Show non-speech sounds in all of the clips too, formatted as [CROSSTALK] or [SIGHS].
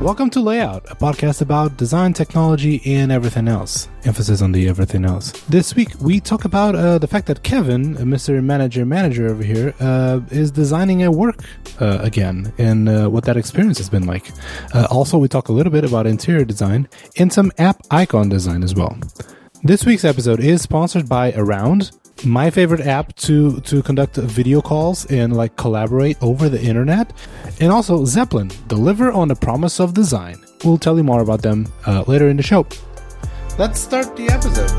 Welcome to Layout, a podcast about design, technology, and everything else. Emphasis on the everything else. This week, we talk about uh, the fact that Kevin, Mr. Manager Manager over here, uh, is designing a work uh, again and uh, what that experience has been like. Uh, also, we talk a little bit about interior design and some app icon design as well. This week's episode is sponsored by Around, my favorite app to to conduct video calls and like collaborate over the internet. And also Zeplin deliver on the promise of design. We'll tell you more about them uh, later in the show. Let's start the episode.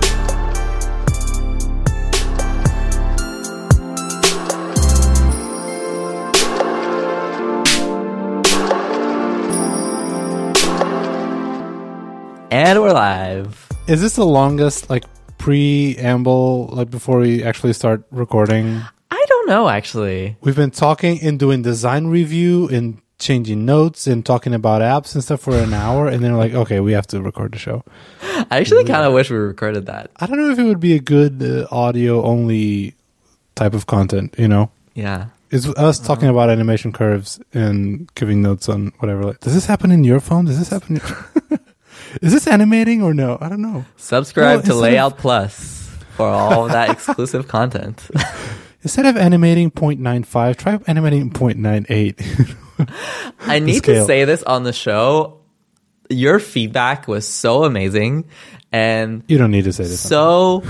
And we're live. is this the longest like preamble like before we actually start recording I don't know actually. we've been talking and doing design review and changing notes and talking about apps and stuff for an hour and then we're like okay we have to record the show I actually kind of wish we recorded that. I don't know if it would be a good uh, audio only type of content, you know? Yeah. It's us talking about animation curves and giving notes on whatever. Like, does this happen in your phone? Does this happen? [LAUGHS] [LAUGHS] Is this animating or no? I don't know. Subscribe Well, to Layout Plus for all of that [LAUGHS] exclusive content. [LAUGHS] Instead of animating 0.95, try animating 0.98. I need scale. to say this on the show. Your feedback was so amazing and you don't need to say this. so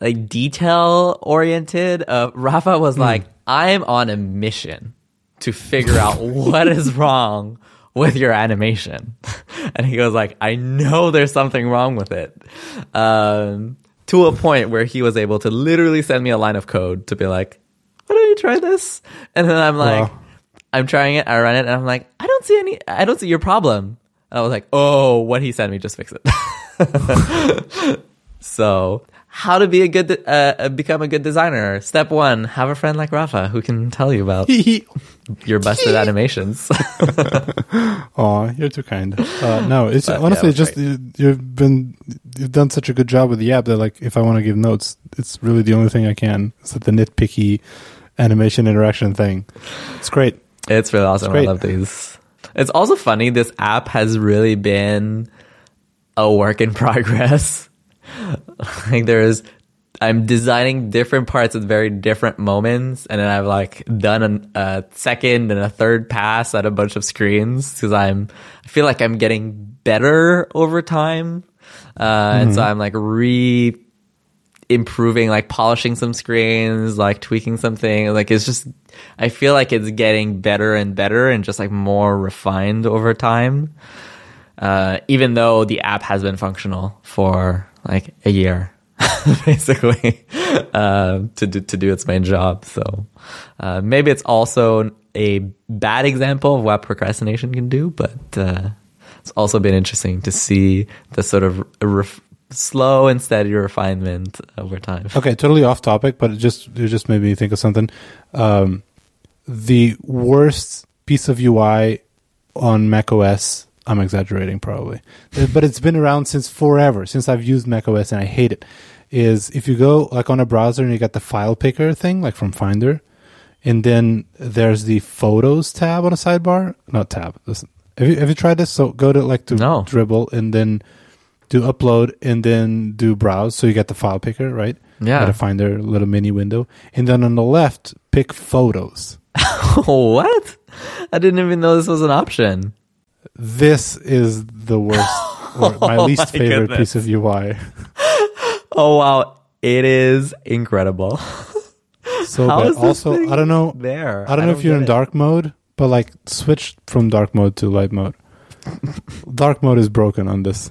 like detail oriented. Uh, Rafa was like, "I'm on a mission to figure out what is wrong with your animation," [LAUGHS] and he goes like, "I know there's something wrong with it." Um, to a point where he was able to literally send me a line of code to be like, "Why don't you try this?" And then I'm like, Wow. I'm trying it. I run it, and I'm like, I don't see any. I don't see your problem. And I was like, oh, what he sent me, just fix it. [LAUGHS] so, how to be a good, uh, uh, become a good designer? Step one: have a friend like Rafa who can tell you about [LAUGHS] your busted [LAUGHS] animations. [LAUGHS] Aw, you're too kind. Uh, no, it's But, yeah, honestly just you, you've been you've done such a good job with the app that like if I want to give notes, it's really the only thing I can. It's like the nitpicky animation interaction thing. It's great. It's really awesome. I great. love these. It's also funny. This app has really been a work in progress. [LAUGHS] like there's, I'm designing different parts at very different moments, and then I've like done an, a second and a third pass at a bunch of screens because I'm, I feel like I'm getting better over time, uh, and so I'm like re improving like polishing some screens like tweaking something. Like it's just i feel like it's getting better and better and just like more refined over time. Uh, even though the app has been functional for like a year [LAUGHS] basically uh, to do to do its main job so uh, maybe it's also a bad example of what procrastination can do but uh, it's also been interesting to see the sort of ref- slow and steady refinement over time. Okay, totally off topic, but it just it just made me think of something. Um, the worst piece of UI on macOS. I'm exaggerating probably, Uh, but it's been around since forever, since I've used macOS, and I hate it. Is if you go like on a browser and you got the file picker thing, like from Finder, and then there's the Photos tab on a sidebar. Not tab. Listen, have you have you tried this? So go to like to No. Dribbble and then do upload and then do browse. So you get the file picker, right? Yeah. Gotta find their little mini window. And then on the left, pick photos. [LAUGHS] what? I didn't even know this was an option. This is the worst, or [LAUGHS] my Oh least my favorite goodness. piece of UI. Oh wow, it is incredible. So How bad. is this Also, I don't know. there? I don't know if you're in it. dark mode, but like switch from dark mode to light mode. [LAUGHS] dark mode is broken on this.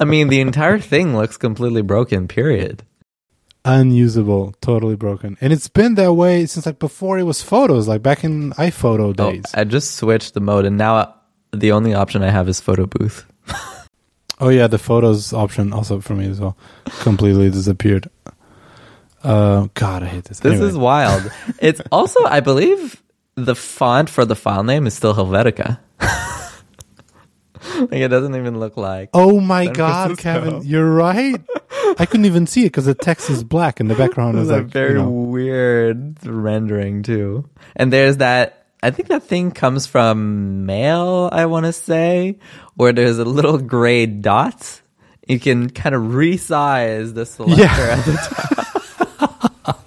I mean, the entire thing looks completely broken. Period. Unusable, totally broken. And it's been that way since like before it was photos, like back in iPhoto Oh, days. I just switched the mode, and now the only option I have is photo booth. [LAUGHS] Oh yeah, the photos option also for me as well completely disappeared. Uh, God, I hate this. This Anyway. is wild. [LAUGHS] it's also, I believe, the font for the file name is still Helvetica. [LAUGHS] like it doesn't even look like. oh my God. Kevin, you're right. I couldn't even see it because the text is black and the background is a like very you know, weird rendering too. And there's that I think that thing comes from Mail, I want to say, where there's a little gray dot. You can kind of resize the selector Yeah. at the top.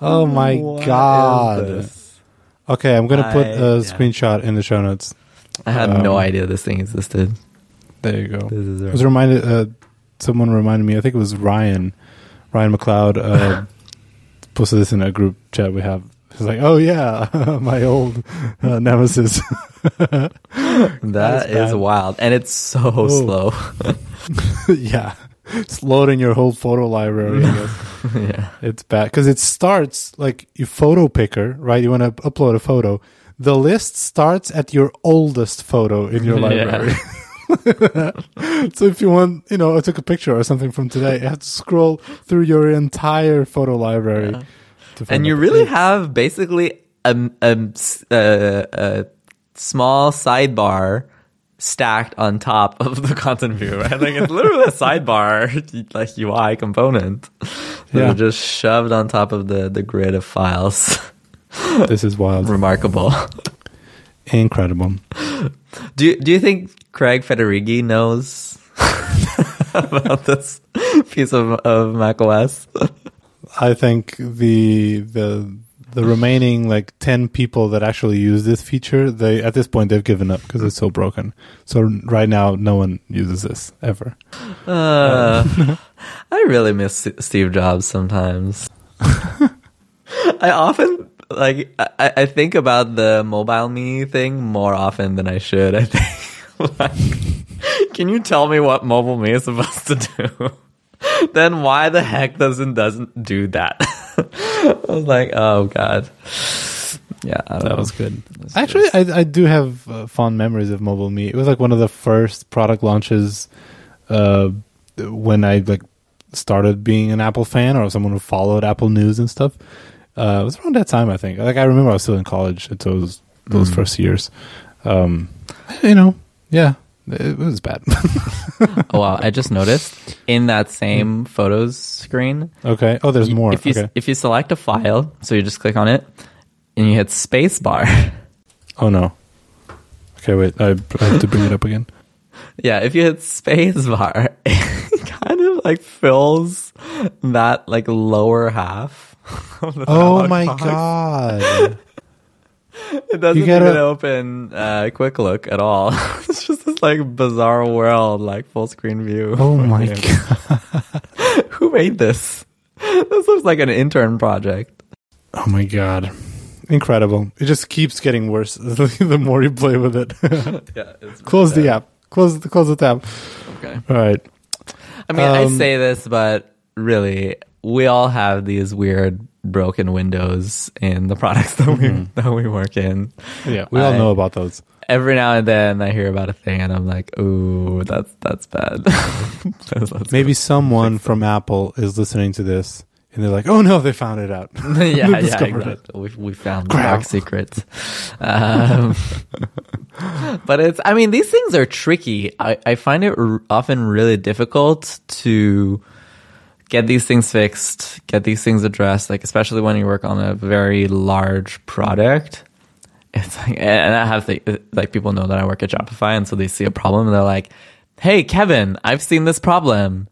Oh my What god. Okay, I'm gonna put I- a yeah. screenshot in the show notes. I had Um, no idea this thing existed. There you go. This is was reminded. Uh, someone reminded me. I think it was Ryan, Ryan McLeod. Uh, [LAUGHS] posted this in a group chat we have. He's like, "Oh yeah, [LAUGHS] my old uh, nemesis." [LAUGHS] That That's is wild, and it's so Oh. slow. yeah, it's loading your whole photo library. I guess. yeah, It's bad because it starts like your photo picker, right? You want to upload a photo. The list starts at your oldest photo in your Yeah. [LAUGHS] so if you want, you know, I took a picture or something from today, you have to scroll through your entire photo library. to find and you really pics. have basically a, a, a, a small sidebar stacked on top of the content view. Right? Like it's literally a sidebar, [LAUGHS] like UI component. that Yeah. are just shoved on top of the the grid of files. This is wild, [LAUGHS] Remarkable. incredible. Do you, do you think Craig Federighi knows [LAUGHS] about this piece of, of macOS? I think the the the remaining like ten people that actually use this feature, they at this point they've given up because it's so broken. So right now, no one uses this ever. Uh, [LAUGHS] I really miss Steve Jobs sometimes. [LAUGHS] I often like I, I think about the MobileMe thing more often than I should. I think. [LAUGHS] like, can you tell me what MobileMe is supposed to do? [LAUGHS] then why the heck doesn't doesn't do that? [LAUGHS] I was like, oh god. Yeah, I That know. was good. Actually, just- I, I do have uh, fond memories of MobileMe. It was like one of the first product launches uh, when I like started being an Apple fan or someone who followed Apple news and stuff. Uh, it was around that time, I think. Like I remember I was still in college at those those Mm. first years. Um, you know, yeah, it was bad. [LAUGHS] oh wow! I just noticed in that same photos screen. okay. Oh, there's more. If you okay. if you select a file, so you just click on it, and you hit spacebar. [LAUGHS] Oh no. Okay, wait. I, I have to bring it up again. [LAUGHS] yeah, if you hit spacebar, it kind of like fills that like lower half. of the Oh my box. god. [LAUGHS] It doesn't gotta- even open uh, quick look at all. [LAUGHS] it's just this like bizarre world, like full screen view. Oh [LAUGHS] my god. Who made this? This looks like an intern project. Oh my god. Incredible. It just keeps getting worse the more you play with it. Yeah, close the app. Close the close the tab. Okay. All right. I mean, I Um, say this, but really, we all have these weird broken windows in the products [LAUGHS] that we that we work in. Yeah, we all I- know about those. Every now and then, I hear about a thing, and I'm like, "Ooh, that's that's bad." [LAUGHS] Let's- let's Maybe someone from Apple is listening to this and they're like, "Oh no, they found it out." [LAUGHS] yeah, yeah, discovered it. We we found the dark secrets. Um, but it's, I mean, these things are tricky. I I find it r- often really difficult to get these things fixed, get these things addressed. Like especially when you work on a very large product. It's like, and I have the, like people know that I work at Shopify, and so they see a problem and they're like, "Hey, Kevin, I've seen this problem,"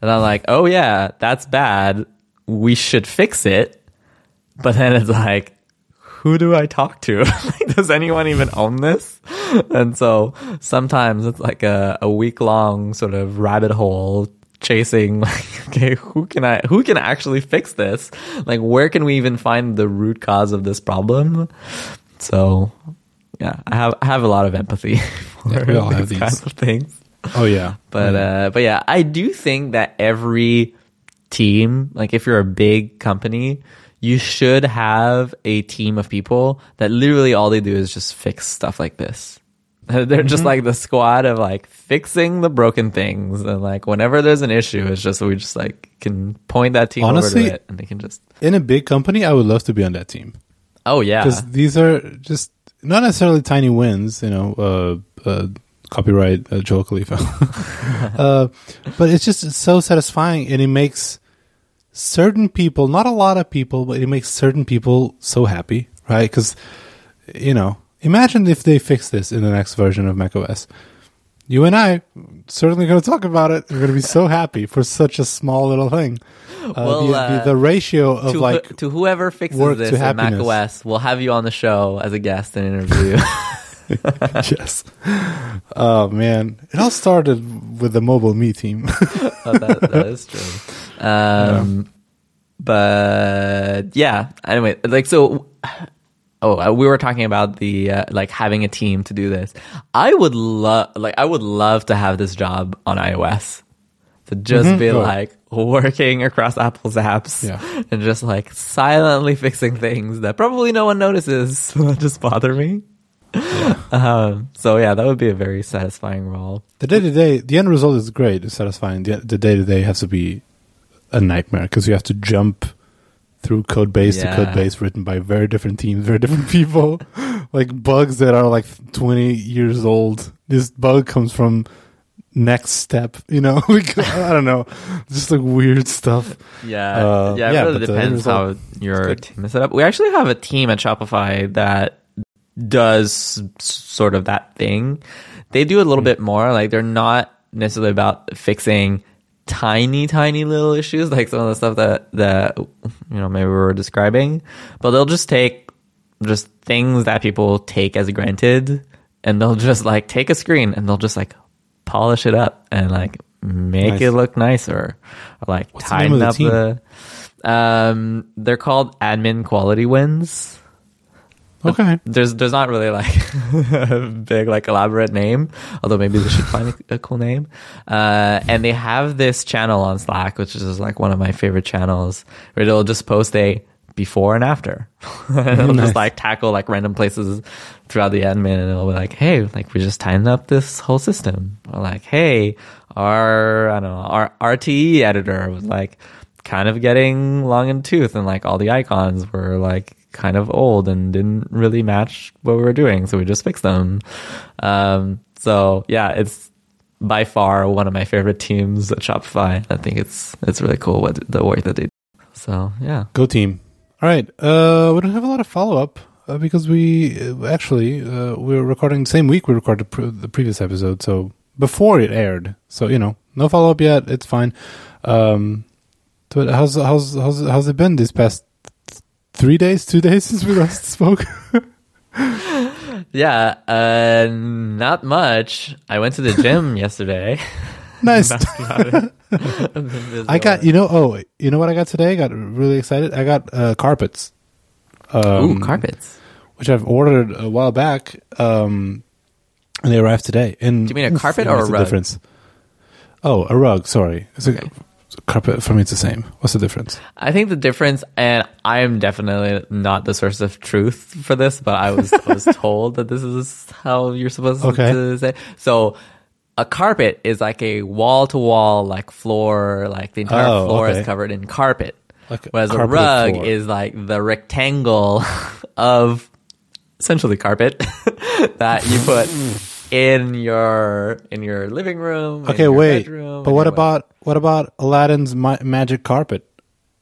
and I'm like, "Oh yeah, that's bad. We should fix it." But then it's like, who do I talk to? [LAUGHS] like, does anyone even own this? And so sometimes it's like a, a week long sort of rabbit hole chasing [LAUGHS] like okay who can i who can actually fix this like where can we even find the root cause of this problem so yeah i have i have a lot of empathy [LAUGHS] for Yeah, we all have these these. kinds of things Oh yeah. but uh, but yeah, I do think that every team, like if you're a big company, you should have a team of people that literally all they do is just fix stuff like this. [LAUGHS] They're just Mm-hmm. like the squad of like fixing the broken things, and like whenever there's an issue, it's just we just like can point that team Honestly- over to it, and they can just In a big company, I would love to be on that team oh yeah, because these are just not necessarily tiny wins, you know. Uh, uh, copyright uh, Joel Califa, [LAUGHS] uh, but it's just so satisfying, and it makes certain people, not a lot of people, but it makes certain people so happy. right? Because you know, imagine if they fix this in the next version of macOS. You and I certainly going to talk about it. We're going to be so happy for such a small little thing. Uh, Well, the, uh, the, the ratio of to, like to whoever fixes this to in macOS, we'll have you on the show as a guest and interview. [LAUGHS] [LAUGHS] yes. Oh man, it all started with the MobileMe team. [LAUGHS] Oh, that, that is true. Um, but yeah. Anyway, like so. Oh, uh, we were talking about the uh, like having a team to do this. I would love, like, I would love to have this job on iOS to just be Oh. like working across Apple's apps Yeah. and just like silently fixing things that probably no one notices [LAUGHS] that just bother me. [LAUGHS] Um, so yeah, that would be a very satisfying role. the day to day, the end result is great, it's satisfying. The the day to day has to be a nightmare because you have to jump through code base to code base written by very different teams, very different [LAUGHS] people, like bugs that are like 20 years old. This bug comes from NeXTSTEP, you know, [LAUGHS] Like, I don't know, just like weird stuff. Yeah, Uh, yeah, it yeah, really the depends how your team is set up. We actually have a team at Shopify that does sort of that thing. They do a little Hmm. bit more. Like they're not necessarily about fixing tiny, tiny little issues like some of the stuff that that you know maybe we were describing, but they'll just take just things that people take as granted, and they'll just like take a screen and they'll just like polish it up and like make Nice. it look nicer, or like What's the tighten the up team? the. Um, they're called admin quality wins. Okay. There's there's not really like a [LAUGHS] big like elaborate name, although maybe they should find a, a cool name. Uh, and they have this channel on Slack, which is like one of my favorite channels, where they'll just post a before and after. [LAUGHS] and it'll Nice. just like tackle like random places throughout the admin, and it'll be like, hey, like we just tightened up this whole system, or like, hey, our I don't know, our RTE editor was like kind of getting long in tooth, and like all the icons were like kind of old and didn't really match what we were doing, so we just fixed them. Um, so yeah, it's by far one of my favorite teams at Shopify. I think it's it's really cool what the work that they do. So yeah. Go team. All right. Uh, we don't have a lot of follow up uh, because we uh, actually uh, we were recording the same week we recorded pre- the previous episode, so before it aired. So you know, no follow up yet. It's fine. Um, but how's how's how's how's it been these past three days, two days since we last [LAUGHS] spoke? Yeah, uh, not much. I went to the gym [LAUGHS] yesterday. nice. That's about it. [LAUGHS] I got you know. Oh, you know what I got today? I got really excited. I got uh, carpets. Um, Ooh, carpets. which I've ordered a while back, um, and they arrived today. And Do you mean a carpet What's or a rug? Difference? Oh, a rug. Sorry, it's Okay. a carpet. For me, it's the same. What's the difference? I think the difference, and I am definitely not the source of truth for this, but I was I was [LAUGHS] told that this is how you're supposed Okay. to say. So, a carpet is like a wall to wall, like floor, like the entire Oh, floor okay. is covered in carpet. Like Whereas a rug floor. is like the rectangle [LAUGHS] of essentially carpet [LAUGHS] that you put in your in your living room. Okay, wait. bedroom, But what about what about Aladdin's ma- magic carpet?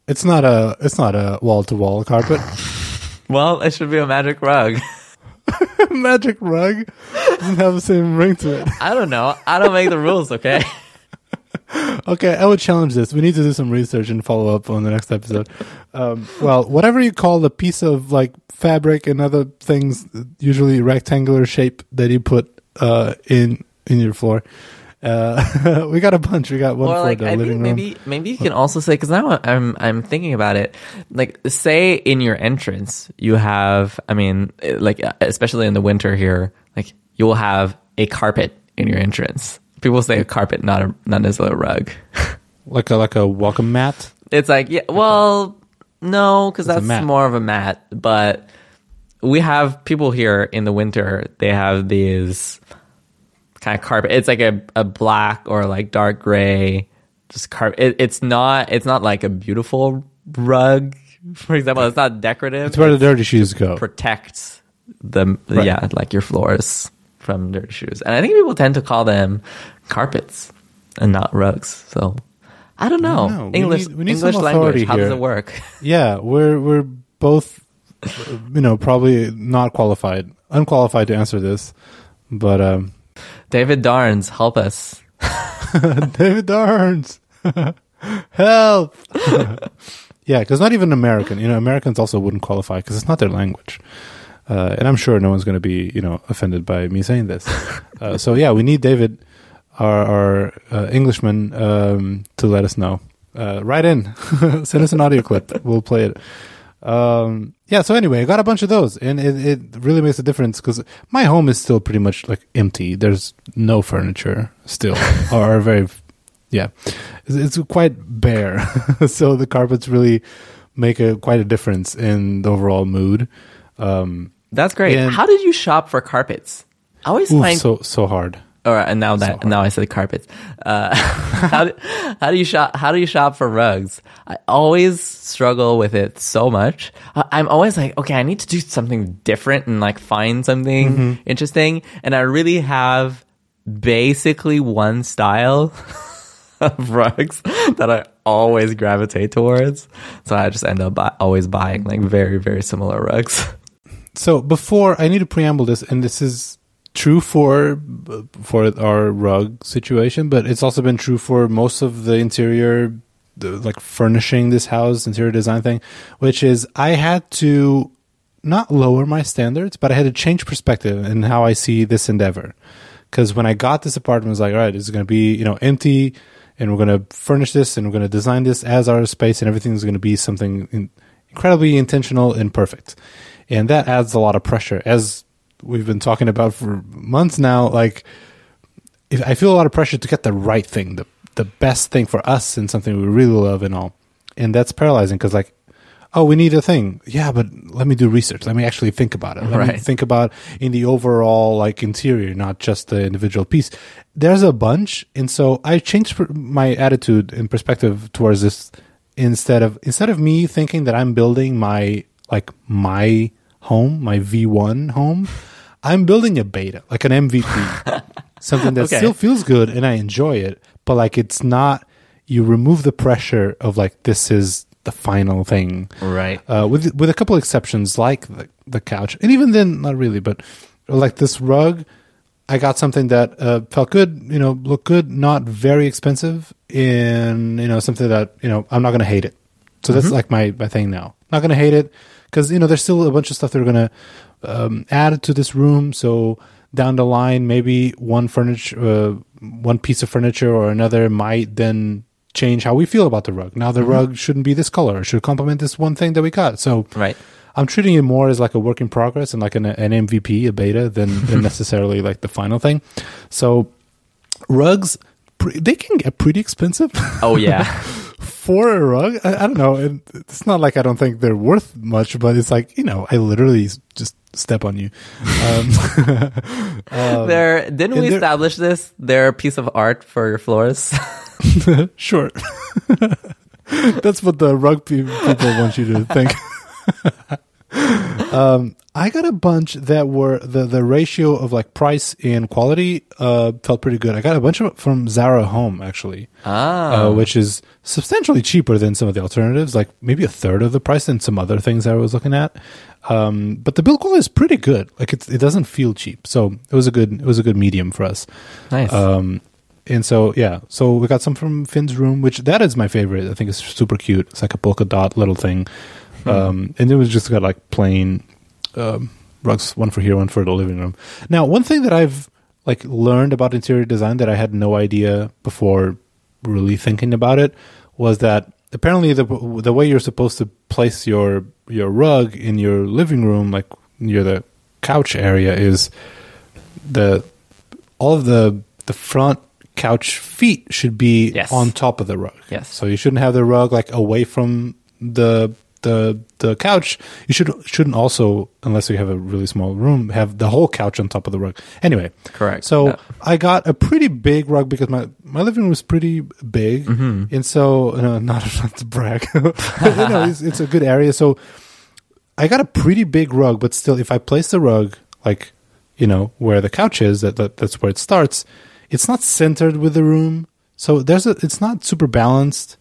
It's not a it's not a wall to wall carpet. [LAUGHS] Well, it should be a magic rug. [LAUGHS] magic rug doesn't have the same ring to it. I don't know. I don't make the rules, okay? [LAUGHS] Okay, I would challenge this. We need to do some research and follow up on the next episode. Um, well, whatever you call the piece of like fabric and other things, usually rectangular shape that you put uh, in in your floor. Uh, [LAUGHS] we got a bunch. We got one or for like the I living think room. maybe maybe you can also say because now I'm I'm thinking about it. Like say in your entrance you have I mean like especially in the winter here like you will have a carpet in your entrance. People say a carpet, not a not necessarily a rug. [LAUGHS] like a like a welcome mat. It's like yeah, well, no, because that's more of a mat. But we have people here in the winter. They have these kind of carpet. It's like a, a black or like dark gray, just carpet. It, it's not. It's not like a beautiful rug. For example, it's not decorative. It's where the dirty shoes go. protects the Right. yeah like your floors from dirty shoes. And I think people tend to call them carpets and not rugs. So I don't know. know. We English need- we need English language. authority How does it work? [LAUGHS] Yeah, we're we're both you know, probably not qualified, unqualified to answer this. But um, David Darnes, help us. [LAUGHS] David Darnes, [LAUGHS] help! [LAUGHS] yeah, because not even American. You know, Americans also wouldn't qualify because it's not their language. Uh, and I'm sure no one's going to be, you know, offended by me saying this. Uh, so yeah, we need David, our, our uh, Englishman, um, to let us know. Uh, write in, send us an audio clip. We'll play it. Um, yeah. So anyway, I got a bunch of those, and it, it really makes a difference because my home is still pretty much like empty. There's no furniture still, [LAUGHS] or very, yeah, it's, it's quite bare. [LAUGHS] so the carpets really make a quite a difference in the overall mood. Um, That's great. How did you shop for carpets? I always oof, find so so hard. All right, and now that So now I said carpets. Uh, [LAUGHS] how, do, how do you shop? How do you shop for rugs? I always struggle with it so much. I'm always like, okay, I need to do something different and like find something Mm-hmm. interesting. And I really have basically one style [LAUGHS] of rugs that I always gravitate towards. So I just end up buy, always buying like very very similar rugs. [LAUGHS] So before I need to preamble this, and this is true for for our rug situation, but it's also been true for most of the interior, the, like furnishing this house, interior design thing, which is I had to not lower my standards, but I had to change perspective in how I see this endeavor. Because when I got this apartment, I was like, all right, it's going to be you know empty, and we're going to furnish this, and we're going to design this as our space, and everything's going to be something in, incredibly intentional and perfect. And that adds a lot of pressure, as we've been talking about for months now. Like, if I feel a lot of pressure to get the right thing, the the best thing for us, and something we really love, and all. And that's paralyzing because, like, oh, we need a thing. Yeah, but let me do research. Let me actually think about it. Let me think about in the overall like interior, not just the individual piece. There's a bunch, and so I changed my attitude and perspective towards this. Instead of instead of me thinking that I'm building my like my home, my V1 home, I'm building a beta, like an MVP, [LAUGHS] something that Okay. still feels good and I enjoy it, but like it's not. You remove the pressure of like this is the final thing Right. uh, with with a couple exceptions like the, the couch, and even then, not really, but like this rug, I got something that uh, felt good, you know, looked good, not very expensive, and you know something that you know I'm not gonna hate it. So that's like my my thing now. Not gonna hate it because you know there's still a bunch of stuff they're gonna um, add to this room. So down the line, maybe one furniture, uh, one piece of furniture or another might then change how we feel about the rug. Now the rug shouldn't be this color; it should complement this one thing that we got. So Right. I'm treating it more as like a work in progress and like an, an MVP, a beta, than, [LAUGHS] than necessarily like the final thing. So rugs, they can get pretty expensive Oh yeah. [LAUGHS] for a rug. I, I don't know. And it's not like I don't think they're worth much, but it's like you know, I literally just step on you. Um, [LAUGHS] They're didn't we establish this? They're a piece of art for your floors. [LAUGHS] [LAUGHS] sure. That's what the rug people want you to think. um, I got a bunch that were the, the ratio of like price and quality uh, felt pretty good. I got a bunch of from Zara Home actually, ah. uh, which is substantially cheaper than some of the alternatives, like maybe a third of the price than some other things I was looking at. Um, but the build quality is pretty good. Like it, it doesn't feel cheap, so it was a good it was a good medium for us. nice. Um, and so yeah, so we got some from Finn's room, which that is my favorite. I think it's super cute. It's like a polka dot little thing, um, and it was just got like plain um, rugs, one for here, one for the living room. Now, one thing that I've like learned about interior design that I had no idea before really thinking about it was that apparently the the way you're supposed to place your your rug in your living room, like near the couch area, is the all of the the front couch feet should be Yes. on top of the rug. Yes. So you shouldn't have the rug like away from the the the couch. You should shouldn't also, unless you have a really small room, have the whole couch on top of the rug. Anyway, Correct. So Yeah. I got a pretty big rug because my my living room is pretty big, Mm-hmm. and so uh, [LAUGHS] not not to brag, [LAUGHS] but, you know, it's, it's a good area. So I got a pretty big rug, but still, if I place the rug like you know where the couch is, that, that that's where it starts. It's not centered with the room, so there's a. It's not super balanced.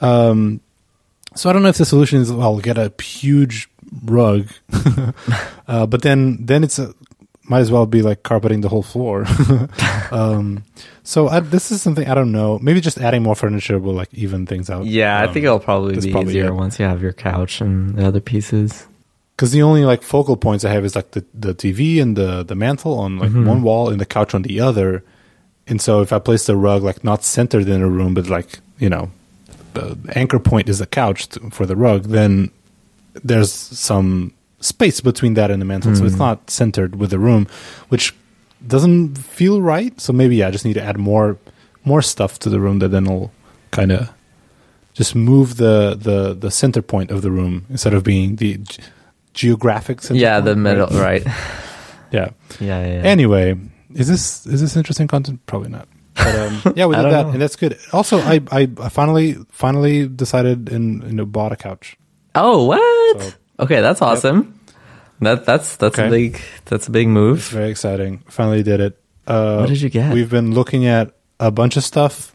Um, so I don't know if the solution is well get a huge rug. [LAUGHS] uh, but then then it's a, might as well be like carpeting the whole floor. [LAUGHS] um, so I, this is something I don't know. Maybe just adding more furniture will like even things out. Yeah, I Um, think it'll probably be probably easier it. once you have your couch and the other pieces. because the only like focal points I have is like the, the TV and the the mantle on like Mhm. one wall and the couch on the other. And so if I place the rug like not centered in a room, but like you know, the anchor point is the couch t- for the rug, then there's some space between that and the mantle, so it's Mm. not centered with the room, which doesn't feel right. So maybe yeah, I just need to add more more stuff to the room that then will kind of just move the, the the center point of the room instead of being the ge- geographic center yeah, point, the middle, right? right? [LAUGHS] Yeah. Yeah, yeah. yeah. Anyway, is this is this interesting content? Probably not. But um, [LAUGHS] yeah, we did that, know. and that's good. Also, I, I finally finally decided and you know bought a couch. oh, what? So- okay, that's awesome. That that's that's Okay. a big that's a big It's move. very exciting. Finally did it. Uh, What did you get? We've been looking at a bunch of stuff,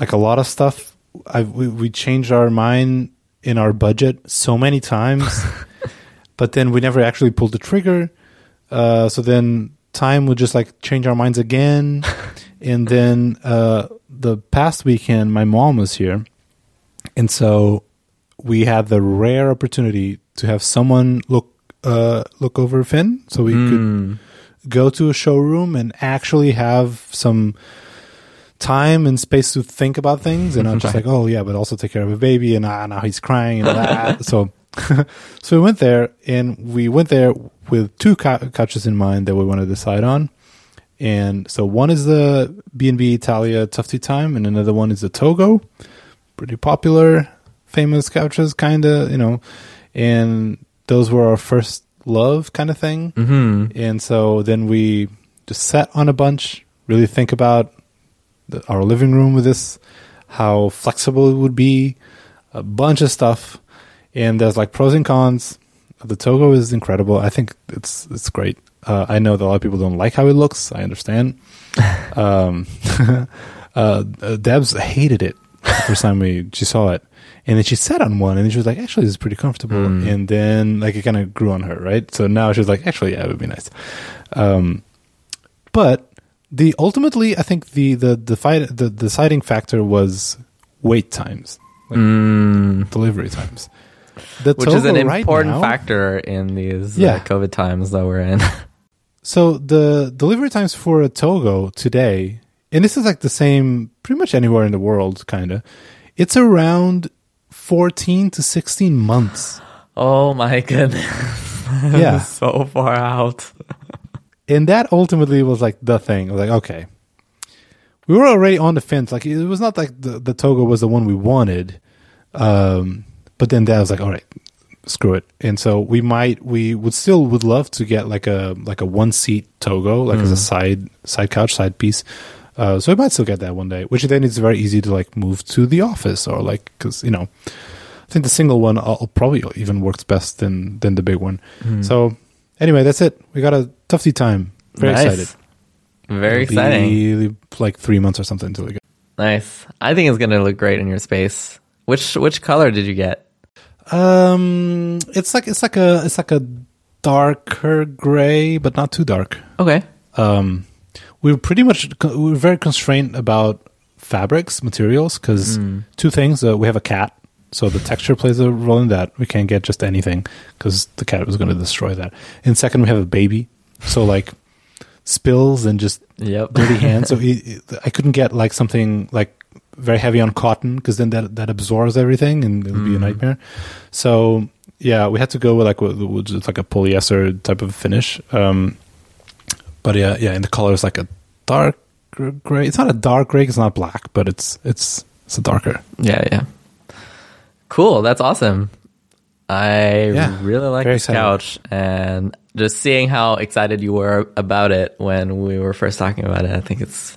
like a lot of stuff. I we, we changed our mind in our budget so many times, [LAUGHS] but then we never actually pulled the trigger. Uh, so then time would just like change our minds again, and then uh, the past weekend my mom was here, and so we had the rare opportunity to have someone look uh, look over Finn, so we could Mm. go to a showroom and actually have some time and space to think about things. And not just [LAUGHS] like oh yeah but also take care of a baby and ah, now he's crying and that. [LAUGHS] So [LAUGHS] so we went there and we went there with two cou- couches in mind that we want to decide on and so one is the B&B Italia Tufty-Time and another one is the togo pretty popular famous couches kind of you know and those were our first love kind of thing Mm-hmm. and so then we just sat on a bunch, really think about the, our living room with this, how flexible it would be, a bunch of stuff. And there's like pros and cons. The Togo is incredible. I think it's it's great. Uh, I know that a lot of people don't like how it looks. I understand. [LAUGHS] um, [LAUGHS] uh, uh, Debs hated it the first time we she saw it, and then she sat on one, and then she was like, "Actually, this is pretty comfortable." Mm. And then like it kind of grew on her, right? So now she was like, "Actually, yeah, it would be nice." Um, but the ultimately, I think the the the fight the deciding factor was wait times, like Mm. delivery times. The Which is an right important now- factor in these Yeah. uh, COVID times that we're in. [LAUGHS] So the delivery times for a Togo today, and this is like the same pretty much anywhere in the world, kind of. It's around fourteen to sixteen months, oh my goodness. [LAUGHS] Yeah. so far out. [LAUGHS] and that ultimately was like the thing. I was like, okay, we were already on the fence. Like it was not like the the Togo was the one we wanted, um, but then that was like, all right, screw it. And so we might we would still would love to get like a like a one seat Togo, like as a side side couch side piece. Uh, so we might still get that one day, which then it's very easy to like move to the office or like because you know, I think the single one uh, probably even works best than than the big one. Mm. So anyway, that's it. We got a Tufty-Time. Very Nice. excited. Very It'll exciting. like three months or something until we get. Nice. I think it's gonna look great in your space. Which which color did you get? Um, it's like it's like a it's like a darker gray, but not too dark. Okay. Um, we're pretty much we're very constrained about fabrics materials because Mm. two things. Uh, we have a cat, so the texture plays a role in that. We can't get just anything because the cat was going to destroy that. And second, we have a baby, so like spills and just Yep. dirty hands. [LAUGHS] So it, it- I couldn't get like something like very heavy on cotton because then that that absorbs everything and it'll be a Mm. nightmare. So yeah, we had to go with like with, with just like a polyester type of finish. Um, but yeah, yeah, and the color is like a dark gray. It's not a dark gray. It's not black, but it's it's it's a darker. Yeah, yeah. Cool. That's awesome. I Yeah, really like this excited. couch and just seeing how excited you were about it when we were first talking about it. I think it's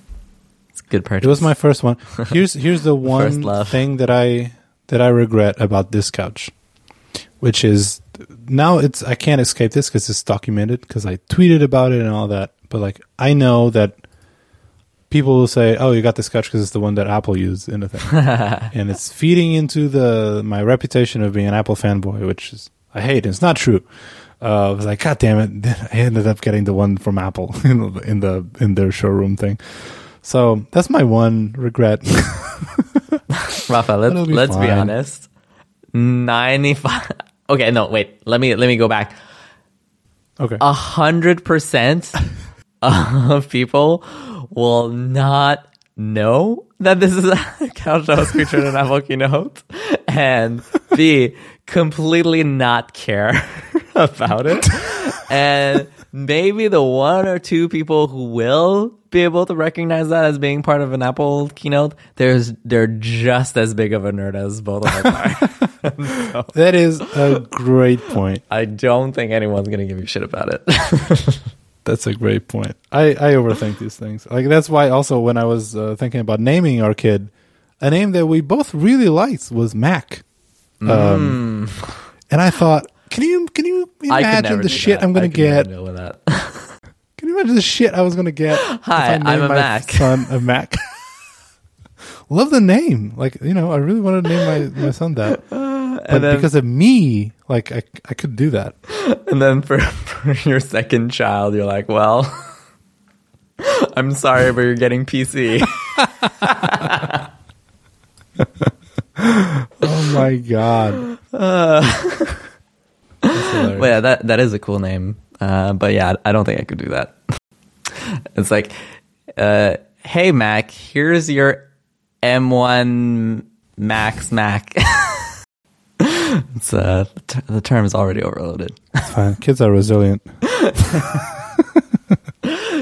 good purchase. It was my first one. [LAUGHS] Here's here's the one thing that I that I regret about this couch, which is now it's I can't escape this because it's documented because I tweeted about it and all that. But like I know that people will say, "Oh, you got this couch because it's the one that Apple used in the [LAUGHS] thing," and it's feeding into the my reputation of being an Apple fanboy, which is I hate. It's not true. Uh, I was like, God damn it! [LAUGHS] I ended up getting the one from Apple in the in, the, in their showroom thing. So that's my one regret. [LAUGHS] Rafa, let's be let's be honest. Ninety five. Okay, no, wait. Let me let me go back. okay. A hundred percent of people will not know that this is [LAUGHS] a couch that was featured in Apple Keynote, and B completely not care [LAUGHS] about it, and maybe the one or two people who will be able to recognize that as being part of an Apple keynote, there's they're just as big of a nerd as both of us are. [LAUGHS] that is a great point. I don't think anyone's gonna give you shit about it. [LAUGHS] That's a great point. I, I overthink these things. Like that's why also when I was uh, thinking about naming our kid, a name that we both really liked was Mac. Um, And I thought, can you can you imagine the shit that. I'm gonna I could get? deal with that. [LAUGHS] Can you imagine the shit I was gonna get? [LAUGHS] if Hi, I'm a Mac. Son a Mac. [LAUGHS] Love the name. Like you know, I really wanted to name my, my son that. But then- because of me, like I I could do that. And then for, for your second child, you're like, well, I'm sorry, but you're getting PC. Oh my god. That's But yeah, that that is a cool name. Uh, but yeah, I don't think I could do that. [LAUGHS] it's like, uh, hey Mac, here's your M1 Max Mac. [LAUGHS] it's uh, the, t- the term is already overloaded. It's fine. Kids are resilient. [LAUGHS]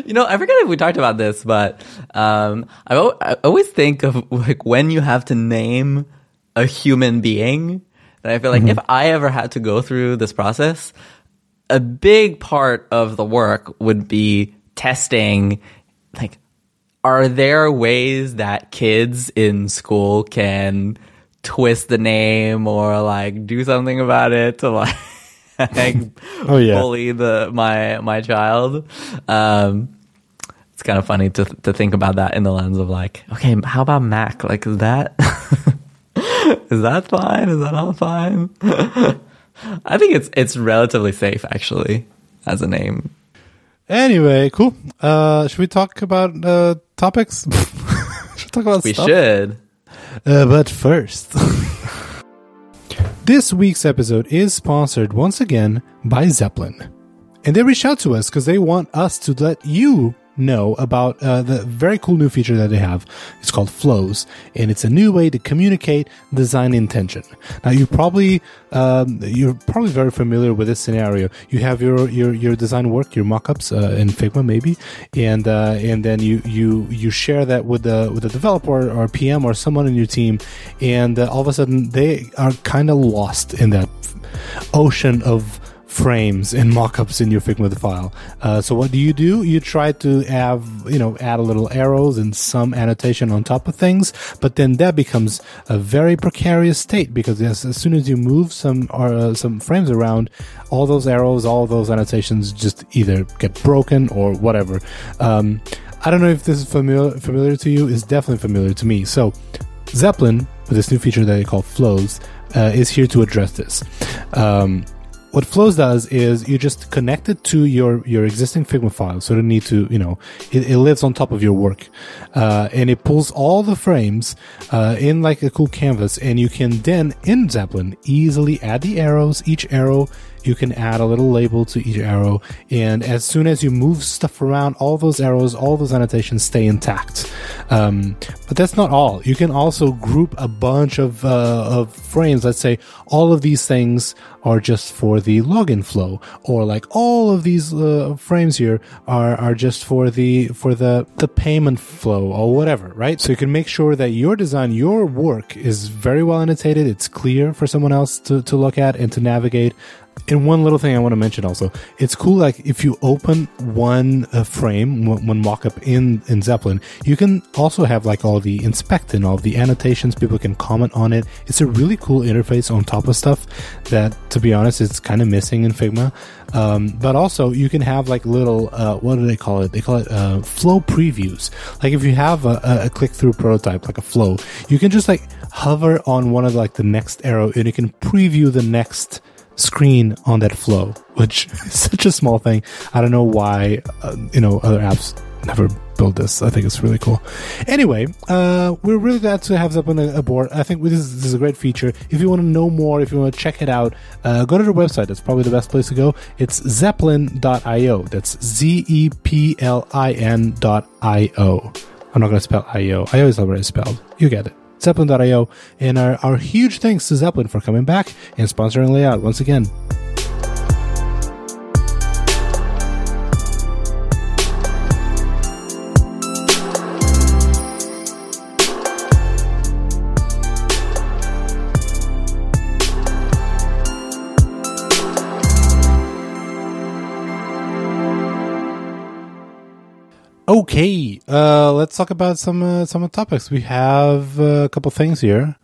You know, I forget if we talked about this, but um, I, al- I always think of like when you have to name a human being. And I feel like if I ever had to go through this process, a big part of the work would be testing, like, are there ways that kids in school can twist the name or like do something about it to [LAUGHS] like Oh, yeah. bully the my my child? Um, it's kind of funny to to think about that in the lens of like, okay, how about Mac? Like, is that [LAUGHS] [LAUGHS] is that fine? Is that not fine? [LAUGHS] I think it's it's relatively safe actually as a name. Anyway, cool. Uh, should we talk about uh, topics? [LAUGHS] should we talk about We stuff? should. Uh, but first, this week's episode is sponsored once again by Zeplin. And they reached out to us because they want us to let you know about uh, the very cool new feature that they have. It's called Flows, and it's a new way to communicate design intention. Now, you probably um, you're probably very familiar with this scenario. You have your your, your design work, your mockups uh, in Figma, maybe, and uh, and then you you you share that with the with the developer or PM or someone in your team, and uh, all of a sudden they are kind of lost in that ocean of frames and [LAUGHS] mockups in your Figma file. Uh, so what do you do? You try to have, you know, add a little arrows and some annotation on top of things, but then that becomes a very precarious state because as, as soon as you move some or uh, some frames around, all those arrows, all those annotations just either get broken or whatever. Um, I don't know if this is familiar familiar to you. It's definitely familiar to me. So Zeplin, with this new feature that they call Flows, uh, is here to address this. Um, what Flows does is you just connect it to your your existing Figma file, so you don't need to, you know, it, it lives on top of your work, uh, and it pulls all the frames uh, in like a cool canvas, and you can then in Zeplin easily add the arrows. Each arrow you can add a little label to each arrow, and as soon as you move stuff around, all those arrows, all those annotations stay intact. Um, but that's not all. You can also group a bunch of uh, of frames. Let's say all of these things are just for the login flow, or like all of these uh, frames here are are just for the for the the payment flow or whatever, right? So you can make sure that your design, your work is very well annotated. It's clear for someone else to to look at and to navigate. And one little thing I want to mention also, it's cool. Like if you open one uh, frame, one, one mockup in in Zeplin, you can also have like all the inspect and all the annotations. People can comment on it. It's a really cool interface on top of stuff that, to be honest, it's kind of missing in Figma. Um, but also, you can have like little uh, what do they call it? They call it uh, flow previews. Like if you have a, a- a click through prototype, like a flow, you can just like hover on one of like the next arrow, and you can preview the next screen on that flow, which [LAUGHS] is such a small thing. I don't know why, uh, you know, other apps never build this. I think it's really cool. Anyway, uh, we're really glad to have Zeplin aboard. I think this is, this is, a great feature. If you want to know more, if you want to check it out, uh, go to their website. That's probably the best place to go. It's zeplin.io. That's Z E P L I N.io. I'm not going to spell IO. IO is already spelled. You get it. Zeplin.io. And our, our huge thanks to Zeplin for coming back and sponsoring Layout once again. Okay, uh, let's talk about some uh, some topics. We have uh, a couple things here.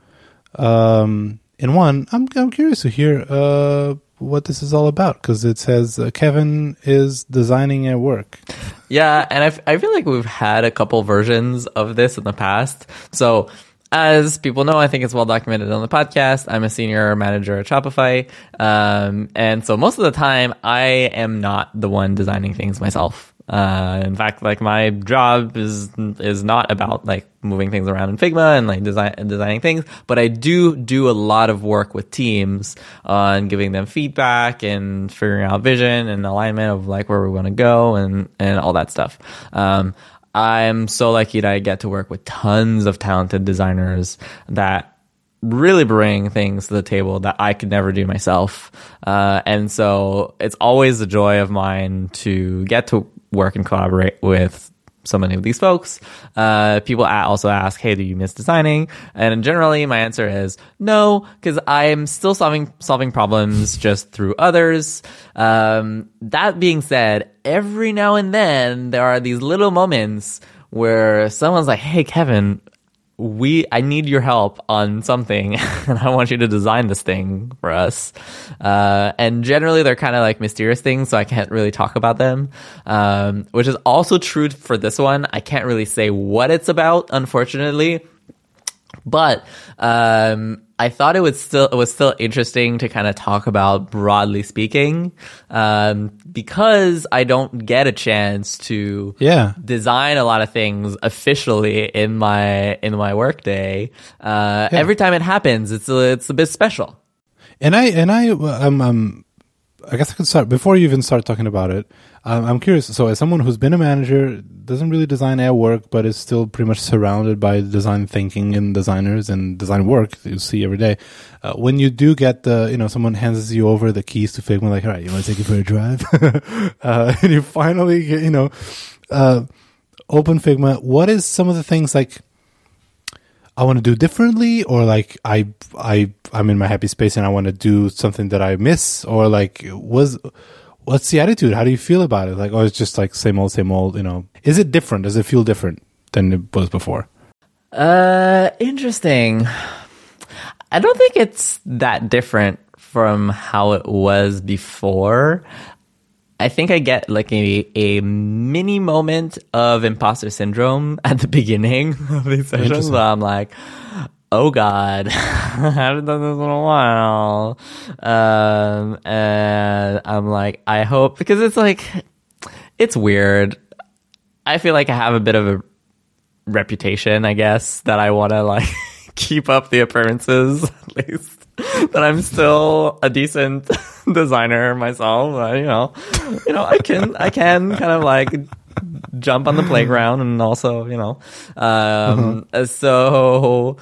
Um, in one, I'm I'm curious to hear uh, what this is all about because it says uh, Kevin is designing at work. Yeah, and I, f- I feel like we've had a couple versions of this in the past. So as people know, I think it's well documented on the podcast. I'm a senior manager at Shopify. Um, and so most of the time, I am not the one designing things myself. Uh, in fact, like my job is is not about like moving things around in Figma and like design designing things, but I do do a lot of work with teams on giving them feedback and figuring out vision and alignment of like where we want to go and and all that stuff. Um, I'm so lucky that I get to work with tons of talented designers that really bring things to the table that I could never do myself. Uh, and so it's always a joy of mine to get to work and collaborate with so many of these folks. Uh, people also ask, "Hey, do you miss designing?" And generally, my answer is no, because I'm still solving solving problems just through others. Um, that being said, every now and then there are these little moments where someone's like, "Hey, Kevin, we I need your help on something [LAUGHS] and I want you to design this thing for us. Uh, and generally they're kind of like mysterious things, so I can't really talk about them. Um, which is also true for this one. I can't really say what it's about, unfortunately. But um, I thought it was still it was still interesting to kind of talk about broadly speaking, um, because I don't get a chance to yeah. design a lot of things officially in my in my workday. Uh, yeah. Every time it happens, it's a, it's a bit special. And I and I um, um I guess I could start before you even start talking about it. Um, I'm curious. So, as someone who's been a manager, doesn't really design at work, but is still pretty much surrounded by design thinking and designers and design work you see every day. Uh, when you do get the, you know, someone hands you over the keys to Figma, like, all right, you want to take it for a drive, [LAUGHS] uh, and you finally, get, you know, uh, open Figma. What is some of the things like? I want to do differently, or like I I I'm in my happy space and I want to do something that I miss, or like was what's the attitude? How do you feel about it? Like, oh, it's just like same old, same old. You know, is it different? Does it feel different than it was before? Uh, interesting. I don't think it's that different from how it was before. I think I get like a, a mini moment of imposter syndrome [LAUGHS] at the beginning of these sessions where I'm like, oh god, [LAUGHS] I haven't done this in a while. Um, and I'm like, I hope, because it's like, it's weird. I feel like I have a bit of a reputation, I guess, that I want to like [LAUGHS] keep up the appearances, at least [LAUGHS] that I'm still a decent [LAUGHS] designer myself. Uh, you know, you know, I can I can kind of like jump on the playground and also you know, um, uh-huh. so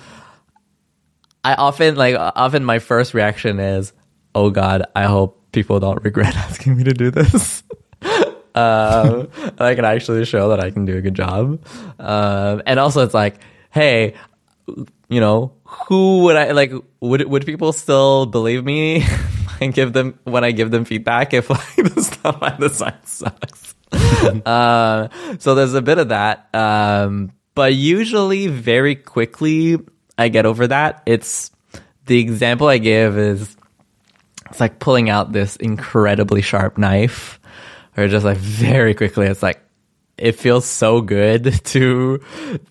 I often like often my first reaction is, oh god, I hope people don't regret [LAUGHS] asking me to do this. and I can actually show that I can do a good job. Um, and also it's like, hey, you know, who would I like? Would would people still believe me [LAUGHS] and give them when I give them feedback if [LAUGHS] like the stuff I design sucks? [LAUGHS] uh, so there's a bit of that, um, but usually very quickly I get over that. It's the example I give is it's like pulling out this incredibly sharp knife, or just like very quickly. It's like it feels so good [LAUGHS] to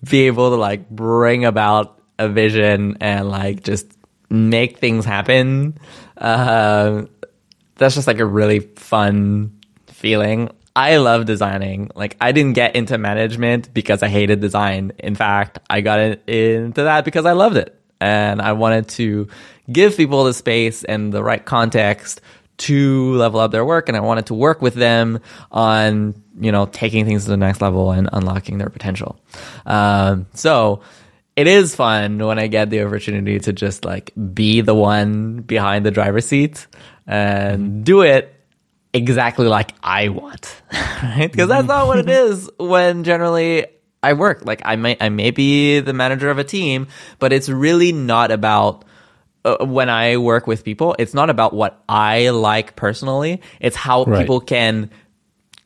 be able to like bring about a vision and like just make things happen. Uh, that's just like a really fun feeling. I love designing. Like I didn't get into management because I hated design. In fact, I got into that because I loved it. And I wanted to give people the space and the right context to level up their work and I wanted to work with them on, you know, taking things to the next level and unlocking their potential. Um, so it is fun when I get the opportunity to just like be the one behind the driver's seat and do it exactly like I want, [LAUGHS] right? Because that's not what it is when generally I work. Like I may, I may be the manager of a team, but it's really not about uh, when I work with people, it's not about what I like personally. It's how Right. people can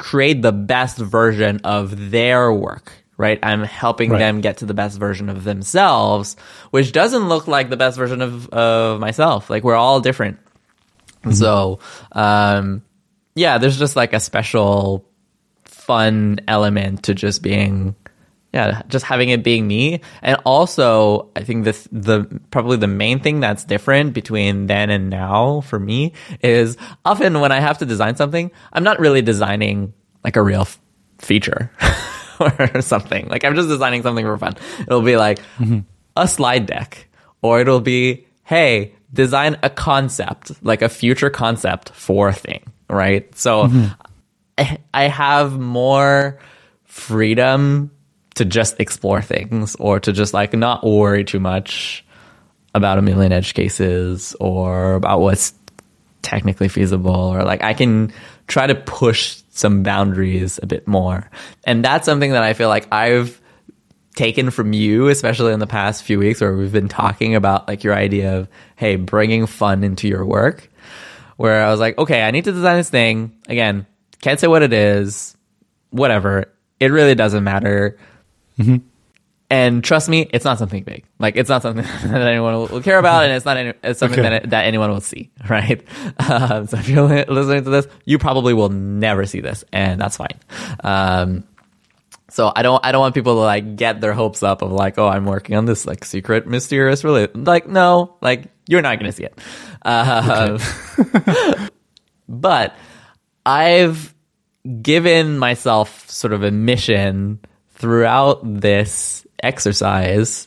create the best version of their work, right? I'm helping Right. them get to the best version of themselves, which doesn't look like the best version of, of myself. Like we're all different. So, um, yeah, there's just like a special fun element to just being yeah just having it being me. And also i think this the probably the main thing that's different between then and now for me is often when i have to design something i'm not really designing like a real f- feature [LAUGHS] or something. Like i'm just designing something for fun. It'll be like mm-hmm. a slide deck or it'll be hey design a concept like a future concept for a thing right? So mm-hmm. I- I have more freedom to just explore things or to just like not worry too much about a million edge cases or about what's technically feasible or like I can try to push some boundaries a bit more. And that's something that I feel like I've taken from you, especially in the past few weeks where we've been talking about like your idea of, hey, bringing fun into your work. Where I was like, okay, I need to design this thing. Again, can't say what it is, whatever. It really doesn't matter. And trust me, it's not something big. Like it's not something [LAUGHS] that anyone will, will care about, and it's not any, it's something Okay. that that anyone will see, [LAUGHS] right? Um, so if you're li- listening to this, you probably will never see this, and that's fine. Um, so I don't I don't want people to like get their hopes up of like, oh, I'm working on this like secret mysterious really like no, like you're not gonna see it. Um, [LAUGHS] but I've given myself sort of a mission throughout this exercise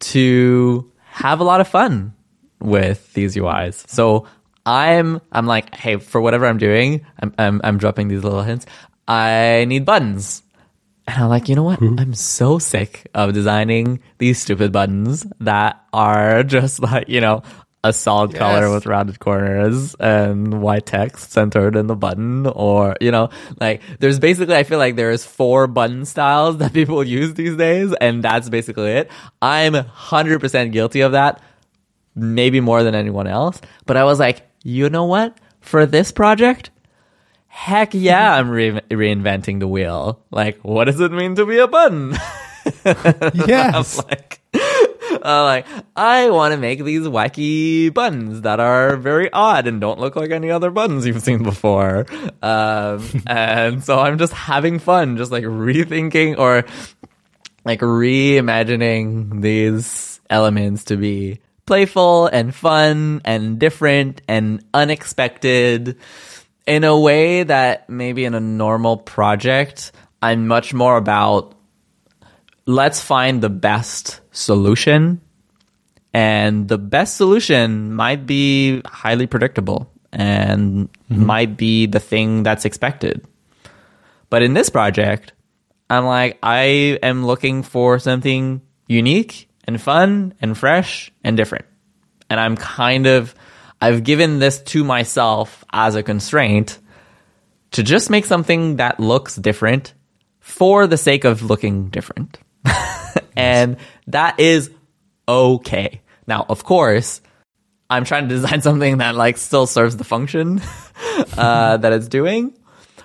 to have a lot of fun with these UIs. So I'm I'm like, hey, for whatever I'm doing, I'm I'm, I'm dropping these little hints. I need buttons. And I'm like, you know what? Hmm? I'm so sick of designing these stupid buttons that are [LAUGHS] just like, you know, a solid color with rounded corners and white text centered in the button or, you know, like there's basically, I feel like there's four button styles [LAUGHS] that people use these days and that's basically it. I'm 100% guilty of that maybe more than anyone else. But I was like, you know what? For this project, heck yeah, I'm re- reinventing the wheel. Like, what does it mean to be a button? [LAUGHS] Yes. I'm like, [LAUGHS] uh, like I want to make these wacky buttons that are very odd and don't look like any other buttons you've seen before. Um, [LAUGHS] and so I'm just having fun, just like rethinking or like reimagining these elements to be playful and fun and different and unexpected in a way that maybe in a normal project I'm much more about let's find the best solution and the best solution might be highly predictable and mm-hmm. might be the thing that's expected but in this project, I'm like, I am looking for something unique and fun and fresh and different. And I'm kind of, I've given this to myself as a constraint to just make something that looks different for the sake of looking different. [LAUGHS] and that is okay. Now, of course, I'm trying to design [LAUGHS] something that like still serves the function [LAUGHS] uh, that it's doing.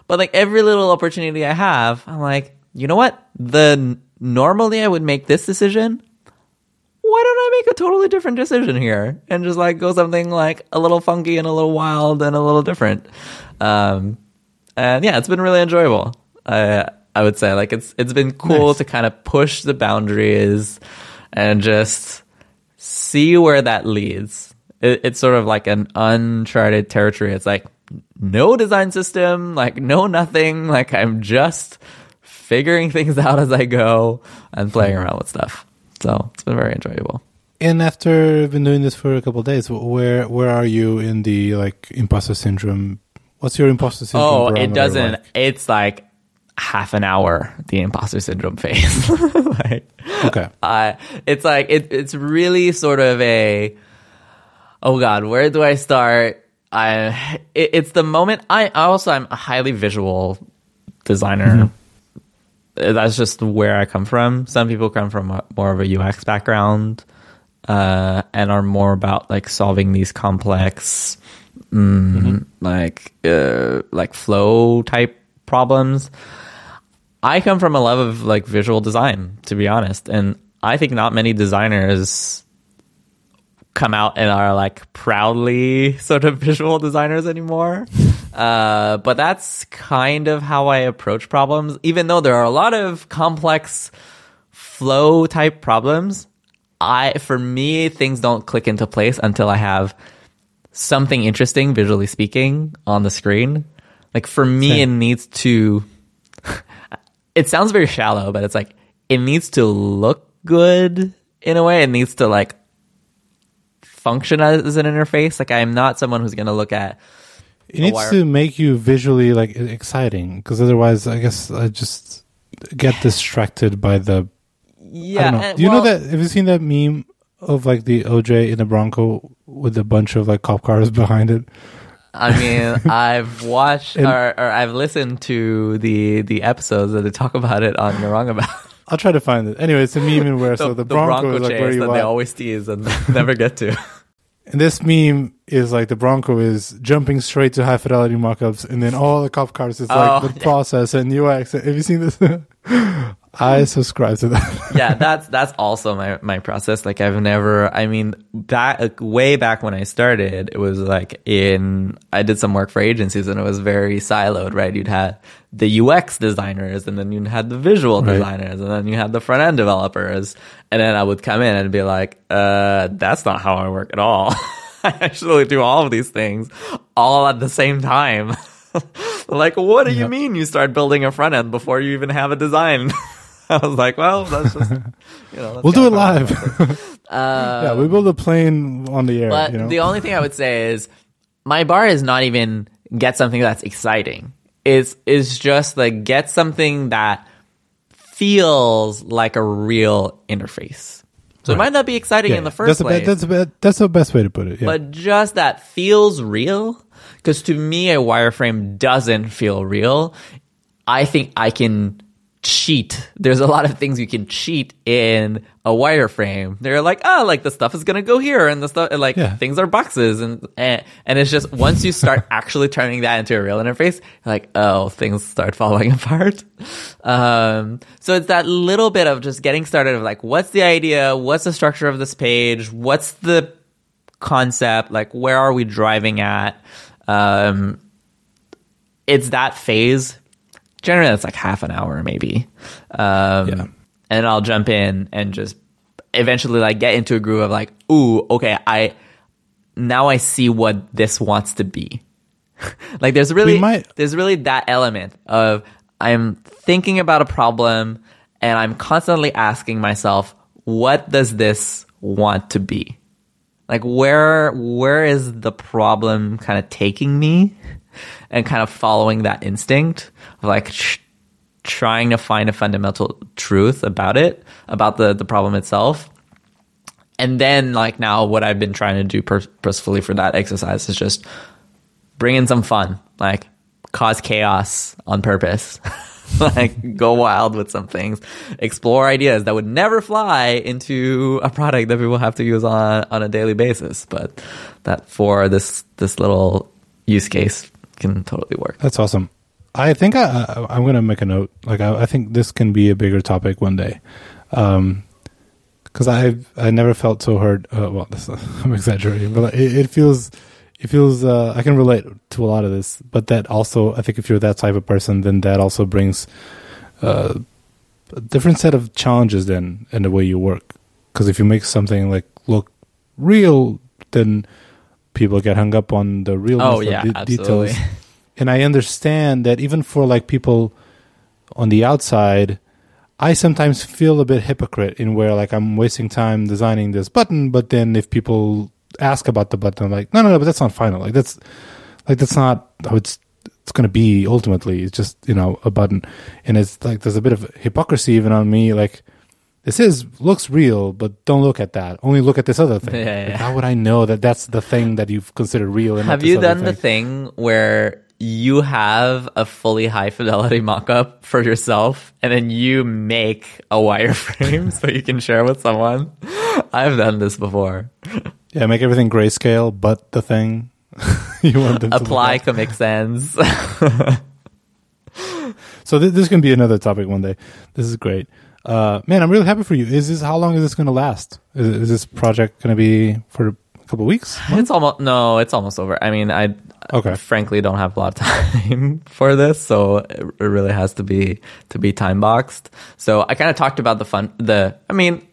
But like every little opportunity I have, I'm like, you know what? The normally I would make this decision. Why don't I make a totally different decision here and just like go something like a little funky and a little wild and a little different? Um, and yeah, it's been really enjoyable. I would say like it's it's been cool Nice. to kind of push the boundaries and just see where that leads. It, it's sort of like an uncharted territory. It's like no design system, like no nothing. Like I'm just figuring [LAUGHS] things out as I go and playing hmm. around with stuff. So it's been very enjoyable. And after been doing this for a couple of days, where where are you in the like imposter syndrome? What's your imposter syndrome? Oh, it doesn't. like? It's like half an hour the imposter syndrome phase. [LAUGHS] like, Okay. uh, it's like it, it's really sort of a oh god where do i start? I it, it's the moment i also i'm a highly visual designer. Uh, that's just where i come from. Some people come from a, more of a ux background uh, and are more about like solving these complex mm, like uh, like flow type problems I come from a love of like visual design, to be honest, and I think not many designers come out and are like proudly [LAUGHS] sort of visual designers anymore. [LAUGHS] Uh, but that's kind of how I approach problems, even though there are a lot of complex flow type problems. I, for me, things don't click into place until I have something interesting, visually speaking, on the screen. Like for me, Same. it needs to it sounds very shallow, but it's like it needs to look good in a way. It needs to like function as an interface. Like I'm not someone who's going to look at It It needs wire. to make you visually like exciting because otherwise, I guess I just get distracted by the. yeah. Know. and- Do you know that? Have you seen that meme of like the OJ in the Bronco with a bunch of like cop cars [LAUGHS] behind it? I mean, [LAUGHS] I've watched And- or, or I've listened to the the episodes that they talk about it on You're Wrong About. I'll try to find it. Anyway, it's a meme in where [LAUGHS] so the, Bronco, is like where you that they always tease and [LAUGHS] never get to. And this meme is like the Bronco is jumping straight to high fidelity mockups, and then all the cop cars is like Oh, the process and UX. Have you seen this? I subscribe to that. [LAUGHS] yeah, that's that's also my my process. Like I've never. I mean, back like, way back when I started, it was like in I did some work for agencies, and it was very siloed. Right, you'd had the UX designers, and then you had the visual Right. designers, and then you had the front end developers, and then I would come in and be like, uh, that's not how I work at all. [LAUGHS] I actually do all of these things all at the same time. [LAUGHS] like, what do you mean you start building a front end before you even have a design? [LAUGHS] I was like, well, that's just, [LAUGHS] you know, that's we'll do it live. works. [LAUGHS] Uh, yeah, we build a plane on the air. but you know? the only thing I would say is my bar is not even get something that's exciting. It's, it's just like get something that feels like a real interface. So it might not be exciting Yeah, in the first that's place. The, be- that's, the, be- that's the best way to put it. Yeah. but just that feels real because to me a wireframe doesn't feel real i think i can cheat. There's a lot of things you can cheat in a wireframe. They're like oh like the stuff is gonna go here and the stuff and, like Yeah. things are boxes and, and and it's just once you start [LAUGHS] actually turning that into a real interface you're like oh things start falling [LAUGHS] apart. Um so it's that little bit of just getting started of like what's the idea? What's the structure of this page? What's the concept? Like where are we driving at? Um it's that phase generally that's like half an hour maybe. Um Yeah. and i'll jump in and just eventually like get into a groove of like ooh okay i now i see what this wants to be. [LAUGHS] Like there's really might- there's really that element of i'm thinking about a problem and i'm constantly asking myself what does this want to be? Like where where is the problem kind of taking me and kind of following that instinct of like tr- trying to find a fundamental truth about it about the the problem itself. And then like now what i've been trying to do pur- purposefully for that exercise is just bring in some fun like cause chaos on purpose. [LAUGHS] Like go wild with some things. Explore ideas that would never fly into a product that people have to use on on a daily basis. But that for this this little use case can totally work That's awesome. I think I, I, I'm going to make a note. Like, I, I think this can be a bigger topic one day. Um, because I I never felt so hurt. Uh, well, this, [LAUGHS] I'm exaggerating, but it, it feels it feels uh, I can relate to a lot of this. But that also, I think, if you're that type of person, then that also brings uh, a different set of challenges then in the way you work. Because if you make something like look real, then people get hung up on the realness Oh, yeah, de- details. and I understand that even for like people on the outside, I sometimes feel a bit hypocrite in where like I'm wasting time designing this button, but then if people ask about the button, I'm like, no, no, no, but that's not final. Like that's like that's not how it's it's going to be ultimately. It's just you know a button, and it's like there's a bit of hypocrisy even on me. Like this is looks real, but don't look at that. Only look at this other thing. [LAUGHS] Yeah, Like, yeah. how would I know that that's the thing that you've considered real? Have you done the thing where you have a fully high fidelity mock-up for yourself and then you make a wireframe [LAUGHS] so you can share with someone? I've done this before. Yeah, make everything grayscale, but the thing [LAUGHS] you want them to Apply. Comic Sans. So th- this can be another topic one day. This is great. Uh, man, I'm really happy for you. Is this how long is this going to last? Is, is this project going to be for a couple of weeks? [SIGHS] it's almost no, it's almost over. I mean, I Okay. frankly don't have a lot of [LAUGHS] time for this, so it it really has to be to be time boxed. So I kind of talked about the fun. The I mean,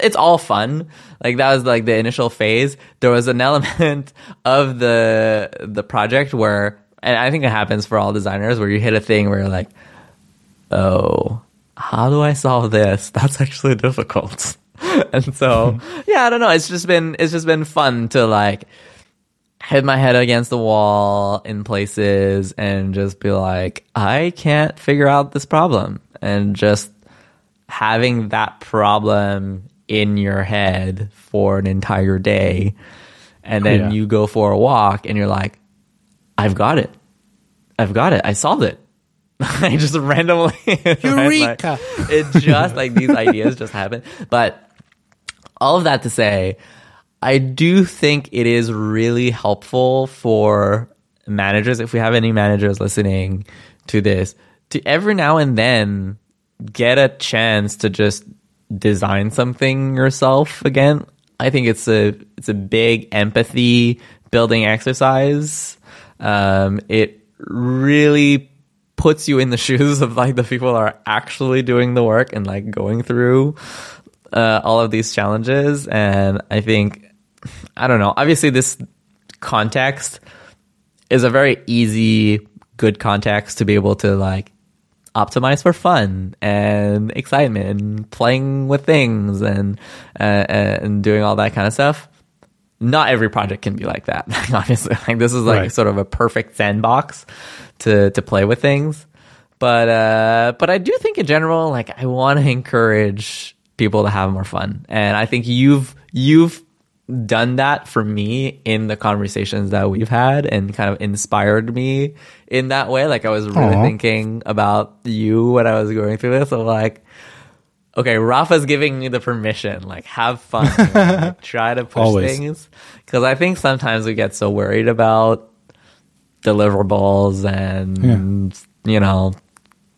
it's all fun. Like that was like the initial phase. There was an [LAUGHS] element of the the project where, and I think it happens for all designers, where you hit a thing where you're like, oh, how do I solve this? [LAUGHS] That's actually difficult. [LAUGHS] and so, yeah, I don't know. It's just been it's just been fun to like hit my head against the wall in places and just be like, I can't figure out this problem. And just having that problem in your head for an entire day. And then Yeah. you go for a walk and you're like, I've got it. I've got it. I solved it. I [LAUGHS] just randomly right, [LAUGHS] like, Eureka! it just like these ideas just happen. But all of that to say, I do think it is really helpful for managers, if we have any managers listening to this, to every now and then get a chance to just design something yourself again. I think it's a it's a big empathy building exercise. Um, it really puts you in the [LAUGHS] shoes of like the people are actually doing the work and like going through uh, all of these challenges. And I think, I don't know, obviously, this context is a very easy, good context to be able to like optimize for fun and excitement and playing with things and uh, and doing all that kind of stuff. Not every project can be like that. [LAUGHS] Obviously, like this is like Right. sort of a perfect sandbox to to play with things. But uh, but I do think in general, like I want to encourage people to have more fun, and I think you've you've done that for me in the conversations that we've had and kind of inspired me in that way. Like I was really Aw. thinking about you when I was going through this. So like, okay, Rafa's giving me the permission, like have fun, [LAUGHS] like, try to push Always. things. Cause I think sometimes we get so worried about deliverables and, you know,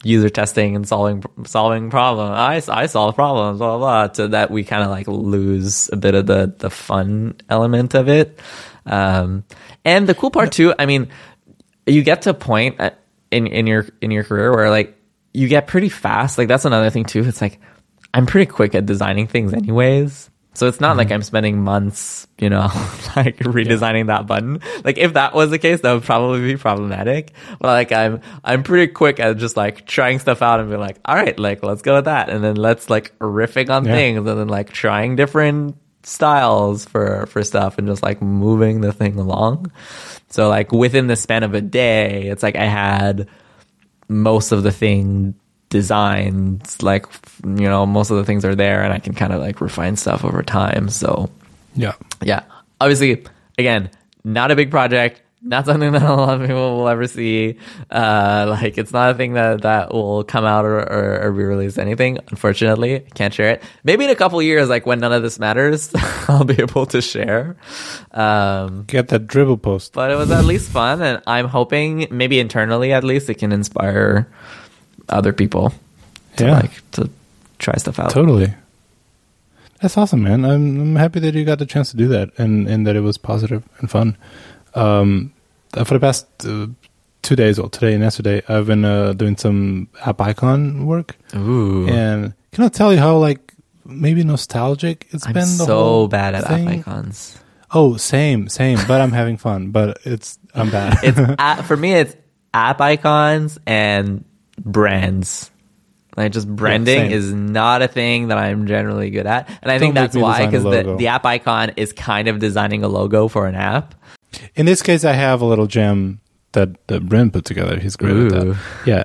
user testing and solving solving problems. I, I solve problems, blah, blah, blah, to that we kind of like lose a bit of the, the fun element of it. Um, and the cool part too, I mean, you get to a point in, in your, in your career where like you get pretty fast. Like that's another thing too. It's like, I'm pretty quick at designing things anyways. So it's not like mm-hmm. I'm spending months, you know, [LAUGHS] like redesigning that button. Like if that was the case, that would probably be problematic. But like I'm, I'm pretty quick at just like trying stuff out and be like, all right, like let's go with that. And then let's like riffing on Yeah. things and then like trying different styles for, for stuff and just like moving the thing along. So like within the span of a day, it's like I had most of the thing designed like you know most of the things are there and i can kind of like refine stuff over time so. Yeah. yeah. Obviously again not a big project not something [LAUGHS] that a lot of people will ever see. Uh like it's not a thing that that will come out or, or, or be released anything unfortunately. Can't share it. Maybe in a couple years like when none of this matters [LAUGHS] i'll be able to share. Um Get that Dribbble post. but it was at least fun and i'm hoping maybe internally at least it can inspire other people to Yeah. like to try stuff out Totally. That's awesome, man. I'm, I'm happy that you got the chance to do that and, and that it was positive and fun. Um, for the past uh, two days, well, today and yesterday, I've been uh, doing some app icon work. ooh And can I tell you how, like, maybe nostalgic it's i'm been the so whole bad at thing? app icons Oh, same, same. But I'm having fun. But it's I'm bad. it's [LAUGHS] for me it's app icons and brands. Like just branding same. is not a thing that I'm generally good at, and I think that's why because the, the app icon is kind of designing a logo for an app. In this case, I have a little gem that, that Brent put together. He's great Ooh. at that. Yeah.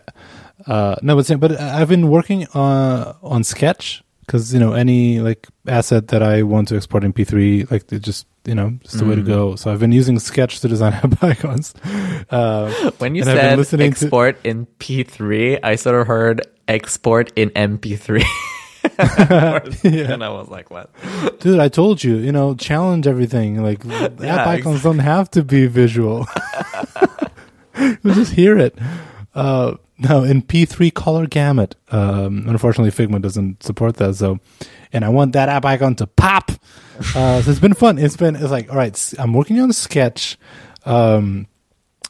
Uh, no, but but I've been working on on Sketch because you know any like asset that I want to export in P3, like it just you know just the way to Mm. go. So I've been using Sketch to design [LAUGHS] app icons. Uh, When you And I've been said listening to- export in P3, I sort of heard export in MP3. [LAUGHS] [LAUGHS] Yeah. And I was like, what? dude, I told you, you know, challenge everything. Like app Yeah, icons don't have to be visual. you just hear it. Uh, no, in P3 color gamut. Um, unfortunately, Figma doesn't support that. So, and I want that app icon to pop. Uh, so it's been fun. It's been, it's like, all right. I'm working on sketch. Um,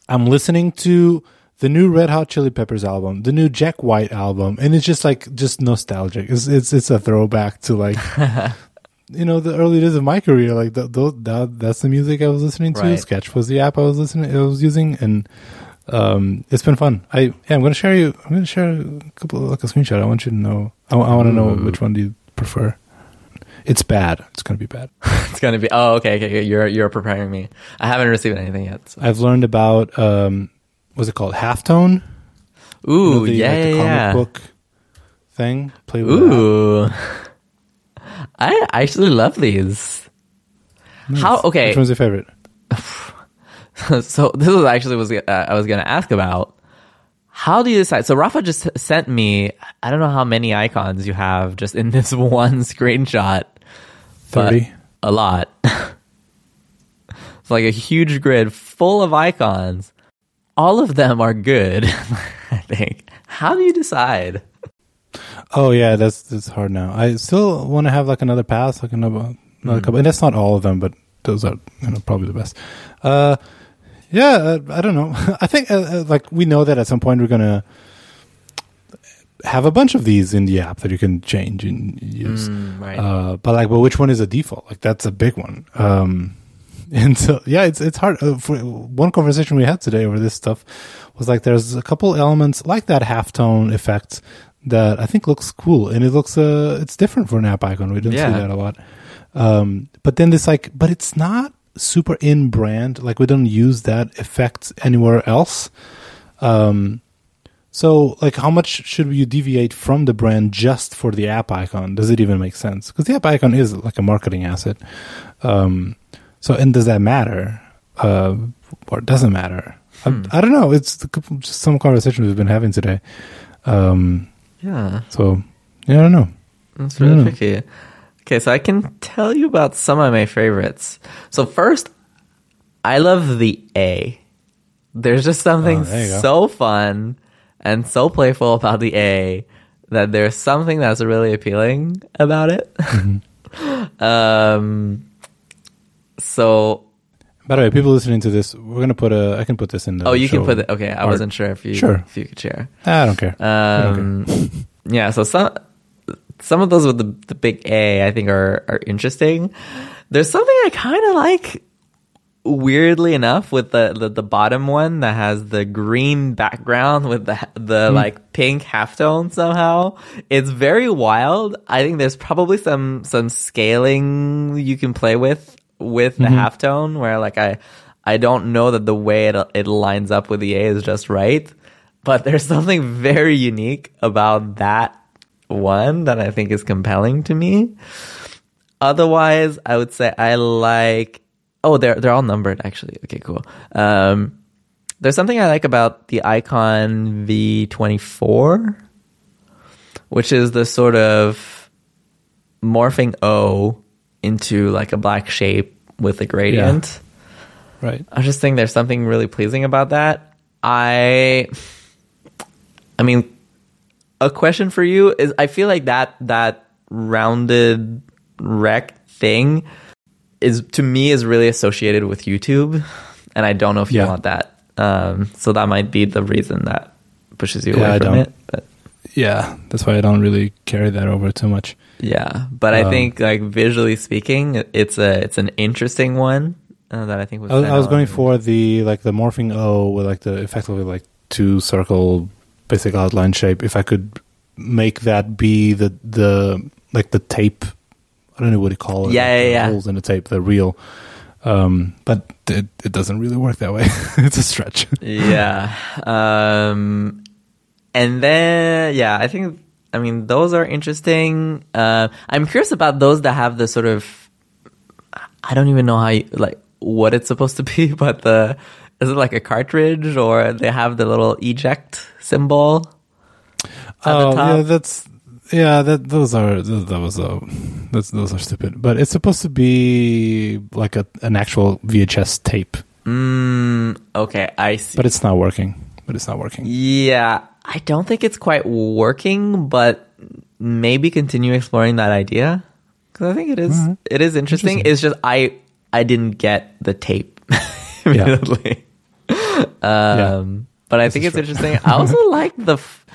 I'm listening to the new Red Hot Chili Peppers album, the new Jack White album, and it's just like just nostalgic. It's it's it's a throwback to like [LAUGHS] you know the early days of my career. Like th th that that's the music I was listening to. Right. Sketch was the app I was listening I was using, and um, it's been fun. I yeah, I'm gonna share you. I'm gonna share a couple like a screenshot. I want you to know. I, want to know which one do you prefer. It's bad. It's gonna be bad. [LAUGHS] It's gonna be. Oh, okay, okay. okay. You're you're preparing me. I haven't received anything yet. so- I've learned about um, what's it called? Halftone. You Ooh, know, the, yeah, like, the comic yeah. book thing. Play with. Ooh, [LAUGHS] I actually love these. How? Okay, Which one's your favorite? [SIGHS] [LAUGHS] [LAUGHS] so this was actually was uh, I was gonna ask about. How do you decide? So Rafa just sent me. I don't know how many icons you have just in [LAUGHS] this one screenshot. Thirty. A lot. [LAUGHS] it's like a huge grid full of icons. All of them are good. I think. How do you decide? Oh yeah, that's that's hard now. I still want to have like another pass, like another another couple, and that's not all of them, but those are you know probably the best. Uh, yeah, uh, I don't know. [LAUGHS] I think uh, uh, like we know that at some point we're gonna have a bunch of these in the app that you can change and use. Mm, right. Uh, but like, but which one is a default? Like that's a big one. Um, [LAUGHS] and so yeah, it's it's hard. Uh, for one conversation we had today over this stuff was like there's a couple elements like that halftone effect that I think looks cool, and it looks uh it's different for an app icon. We didn't Yeah. see that a lot. Um, but then this like, but it's not super in brand. Like we don't use that effect anywhere else. Um, so, like, how much should you deviate from the brand just for the app icon? Does it even make sense? Because the app icon is like a marketing asset. Um, so, and does that matter, uh, or it doesn't matter? Hmm. I, I don't know. It's just some conversation we've been having today. Um, yeah. so, yeah, I don't know. That's really tricky. Okay, so I can tell you about some of my favorites. So first, I love the A. There's just something Oh, there so fun and so playful about the A that there's something that's really appealing about it. Mm-hmm. [LAUGHS] um, so By the way, people listening to this, we're gonna put a. I can put this in the. oh, you can put it. Okay, I art. wasn't sure if you Sure. if you could share. I don't care. Um, [LAUGHS] yeah, so some some of those with the the big A I think are are interesting. There's something I kind of like weirdly enough with the, the the bottom one that has the green background with the the hmm. like pink halftone somehow. It's very wild. I think there's probably some some scaling you can play with with the mm-hmm. halftone where like I I don't know that the way it it lines up with the A is just right, but there's something very unique about that one that I think is compelling to me. Otherwise, I would say I like. Oh, they're they're all numbered actually. Okay, cool. Um, there's something I like about the icon V24, which is the sort of morphing O into like a black shape with a gradient. right. I just think there's something really pleasing about that. I, I mean, a question for you is: I feel like that that rounded rec thing is to me is really associated with YouTube, and I don't know if you Yeah. want that. Um, so that might be the reason that pushes you Yeah, away I from it. But Yeah, that's why I don't really carry that over too much. yeah, but I Um, think like visually speaking, it's a it's an interesting one uh, that I think was. I was, I was going for the like the morphing O with like the effectively like two circle basic outline shape. If I could make that be the the like the tape, I don't know what you call it. Yeah, like yeah, the yeah. Holes in the tape, the reel. Um, but it, it doesn't really work that way. [LAUGHS] it's a stretch. yeah. Um, and then yeah, I think I mean those are interesting. Uh, I'm curious about those that have the sort of I don't even know how you, like what it's supposed to be, [LAUGHS] but the is it like a cartridge or they have the little eject symbol? at the Oh yeah, that's yeah. That those are that, was uh, that's those are stupid. But it's supposed to be like a an actual VHS tape, Mm, okay, I see. but it's not working. But it's not working. Yeah, I don't think it's quite working, but maybe continue exploring that idea because I think it is- it is interesting. Interesting. It's just I I didn't get the tape [LAUGHS] immediately. [LAUGHS] Um, but I This think it's true. interesting. I also [LAUGHS] like the. F-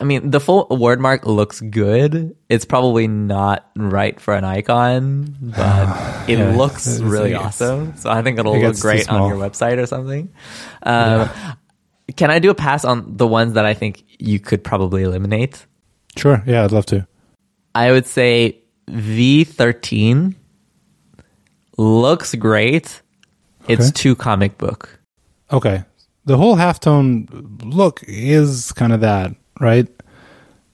I mean, the full word mark looks good. It's probably not right for an icon, but [SIGHS] it Yeah, looks really it's- awesome. So I think it'll it look great on your website or something. Um, Can I do a pass on the ones that I think you could probably eliminate? Sure. Yeah, I'd love to. I would say V13 looks great. It's Okay. too comic book. Okay. The whole halftone look is kind of that, right?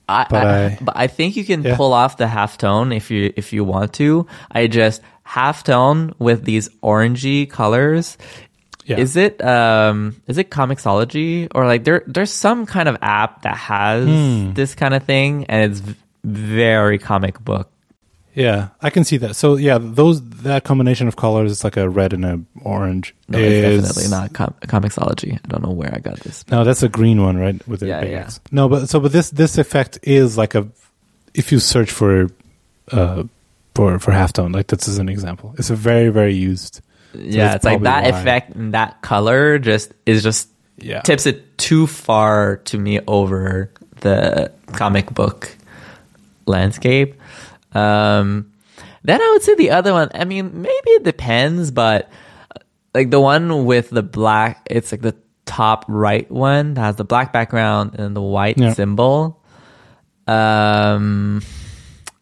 I, But I, I- but I think you can Yeah. pull off the halftone if you if you want to. I just halftone with these orangey colors. Yeah. Is it um is it Comixology or like there there's some kind of app that has Hmm. this kind of thing and it's very comic book. Yeah, I can see that. So yeah, those that combination of colors, it's like a red and a orange. No, is, it's definitely not com- Comixology. I don't know where I got this. No, that's a green one, right? With the Yeah, big yeah. X. No, but so but this this effect is like a if you search for uh for for halftone, like this is an example. It's a very very used. yeah, it's like that why. effect and that color just is just Yeah. tips it too far to me over the comic book landscape. Um, then I would say the other one. I mean, maybe it depends, but like the one with the black, it's like the top right one that has the black background and the white Yeah. symbol. Um,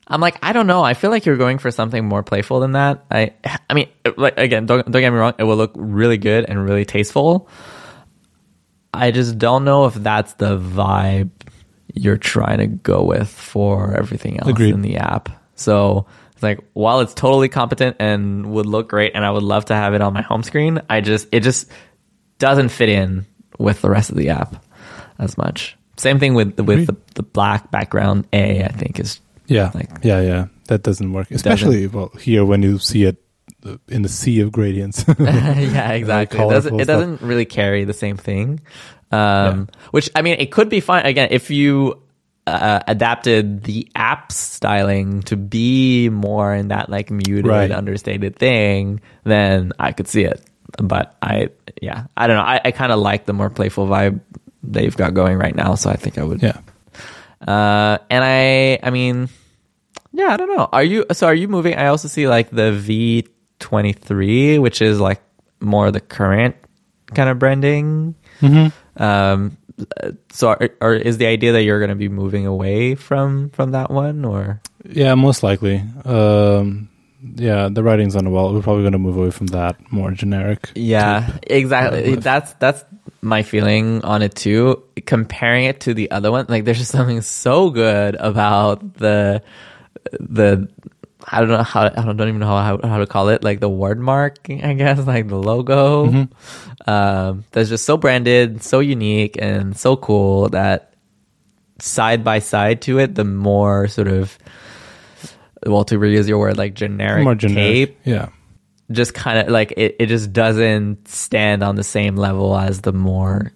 I'm like, I don't know. I feel like you're going for something more playful than that. I, I mean, like again, don't don't get me wrong. It will look really good and really tasteful. I just don't know if that's the vibe you're trying to go with for everything else Agreed. in the app. So it's like, while it's totally competent and would look great, and I would love to have it on my home screen, I just it just doesn't fit in with the rest of the app as much. Same thing with with the, the black background. A I think is Yeah, Like- yeah, yeah. That doesn't work, especially well here when you see it uh, in the sea of gradients. [LAUGHS] yeah, [LAUGHS] exactly. It doesn't, it doesn't really carry the same thing. Um, Which I mean, it could be fine again if you uh, adapted the app styling to be more in that like muted, Right. understated thing. Then I could see it. But I, yeah, I don't know. I, I kind of like the more playful vibe they've got going right now. So I think I would. yeah. Uh, and I, I mean, yeah, I don't know. Are you, so are you moving? I also see like the V23, which is like more the current kind of branding. Hmm. Um, so are, or is the idea that you're going to be moving away from, from that one or? Yeah, most likely. Um, yeah, the writing's on the wall. We're probably going to move away from that more generic. Yeah, exactly. That's that's my feeling on it too. Comparing it to the other one, like there's just something so good about the the I don't know how I don't even know how how to call it, like the word mark, I guess, [LAUGHS] like the logo. Mm-hmm. Um, that's just so branded, so unique, and so cool that side by side to it, the more sort of well to reuse your word like generic, More generic. tape Yeah. just kind of like it, it just doesn't stand on the same level as the more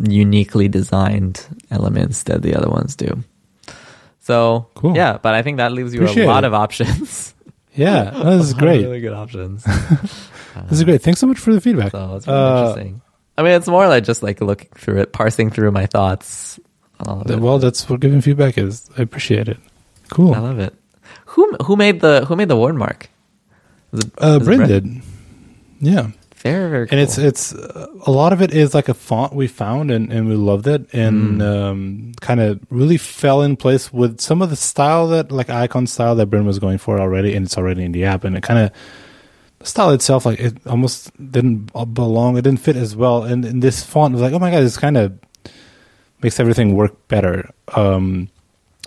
uniquely designed elements that the other ones do. So Cool. yeah, but I think that leaves you Appreciate a lot it. of options. [LAUGHS] Yeah, no, this is [LAUGHS] great. really good options. [LAUGHS] This is great. Thanks so much for the feedback. So it's really Uh, interesting. I mean, it's more like just like looking through it, parsing through my thoughts. I love th- it. Well, that's what giving feedback is. I appreciate it. Cool. I love it. Who who made the who made the word mark? Was it, Uh, Bryn Bryn? did. Yeah. Very, very cool. and it's it's uh, a lot of it is like a font we found and, and we loved it and um, kind of really fell in place with some of the style that like icon style that Bryn was going for already and it's already in the app and it kind of the style itself like it almost didn't belong it didn't fit as well and, and this font was like oh my god this kind of makes everything work better um,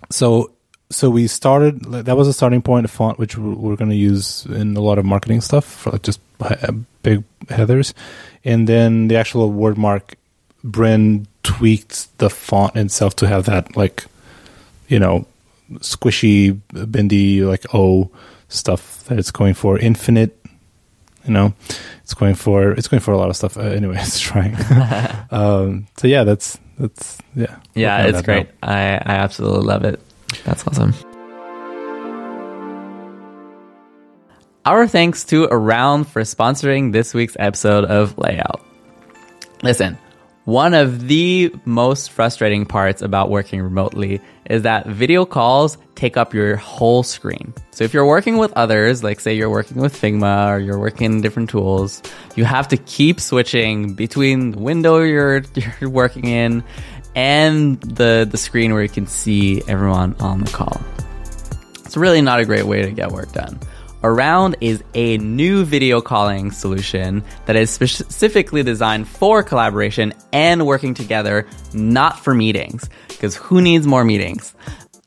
so so we started that was a starting point a font which we're, going to use in a lot of marketing stuff for like just uh, big headers and then the actual word mark Bren tweaked the font itself to have that like you know squishy bendy like o stuff that it's going for infinite you know it's going for it's going for a lot of stuff uh, anyway [LAUGHS] it's trying [LAUGHS] um so yeah that's that's yeah yeah, it's great. now. I, I absolutely love it. That's awesome. Our thanks to Around for sponsoring this week's episode of Layout. Listen, one of the most frustrating parts about working remotely is that video calls take up your whole screen. So if you're working with others, like say you're working with Figma or you're working in different tools, you have to keep switching between the window you're, [LAUGHS] you're working in and the, the screen where you can see everyone on the call. It's really not a great way to get work done. Around is a new video calling solution that is specifically designed for collaboration and working together, not for meetings. Because who needs more meetings?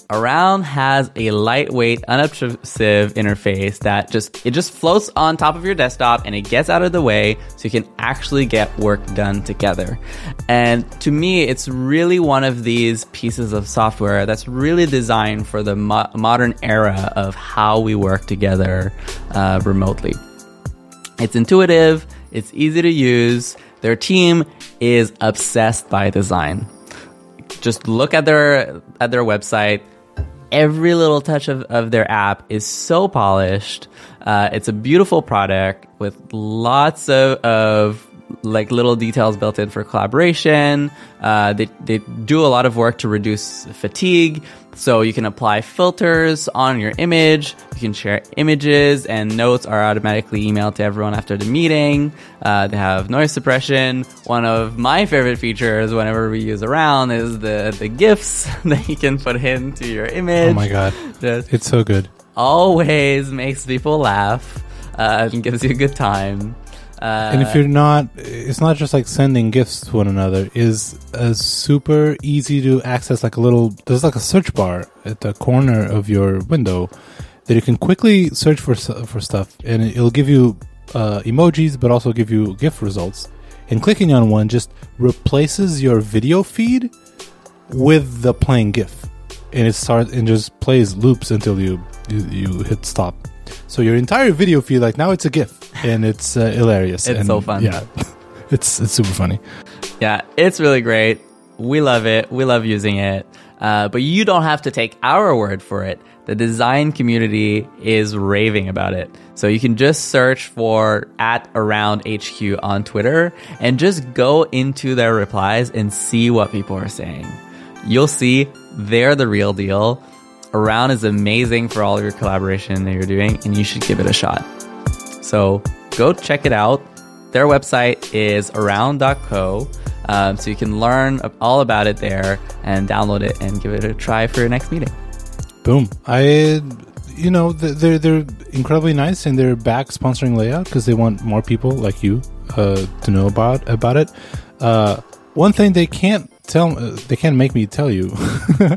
Around has a lightweight, unobtrusive interface that just it just floats on top of your desktop and it gets out of the way so you can actually get work done together. And to me, it's really one of these pieces of software that's really designed for the mo- modern era of how we work together uh, remotely. It's intuitive, it's easy to use. Their team is obsessed by design. Just look at their at their website. Every little touch of, of their app is so polished. Uh, it's a beautiful product with lots of, of like little details built in for collaboration. Uh, they, they do a lot of work to reduce fatigue. So you can apply filters on your image. You can share images and notes are automatically emailed to everyone after the meeting. Uh, they have noise suppression. One of my favorite features whenever we use around is the, the GIFs [LAUGHS] that you can put into your image. oh my god Just it's so good always makes people laugh uh, and gives you a good time. Uh, and if you're not it's not just like sending gifts to one another. Is a super easy to access like a little there's like a search bar at the corner of your window that you can quickly search for for stuff. And it'll give you uh, emojis but also give you gift results. And clicking on one just replaces your video feed with the playing gif. And it starts and just plays loops until you you, you hit stop so your entire video feed like now it's a gif and it's uh, hilarious It's and, so fun. yeah [LAUGHS] it's it's super funny Yeah, it's really great. We love it. We love using it. Uh, but you don't have to take our word for it. The design community is raving about it. So you can just search for at around HQ on Twitter and just go into their replies and see what people are saying. You'll see they're the real deal. Around is amazing for all of your collaboration that you're doing, and you should give it a shot. So go check it out. Their website is around.co. Um, so you can learn all about it there and download it and give it a try for your next meeting. boom i you know they're they're incredibly nice and they're back sponsoring layout because they want more people like you uh, to know about about it uh, one thing they can't tell uh, they can't make me tell you. [LAUGHS]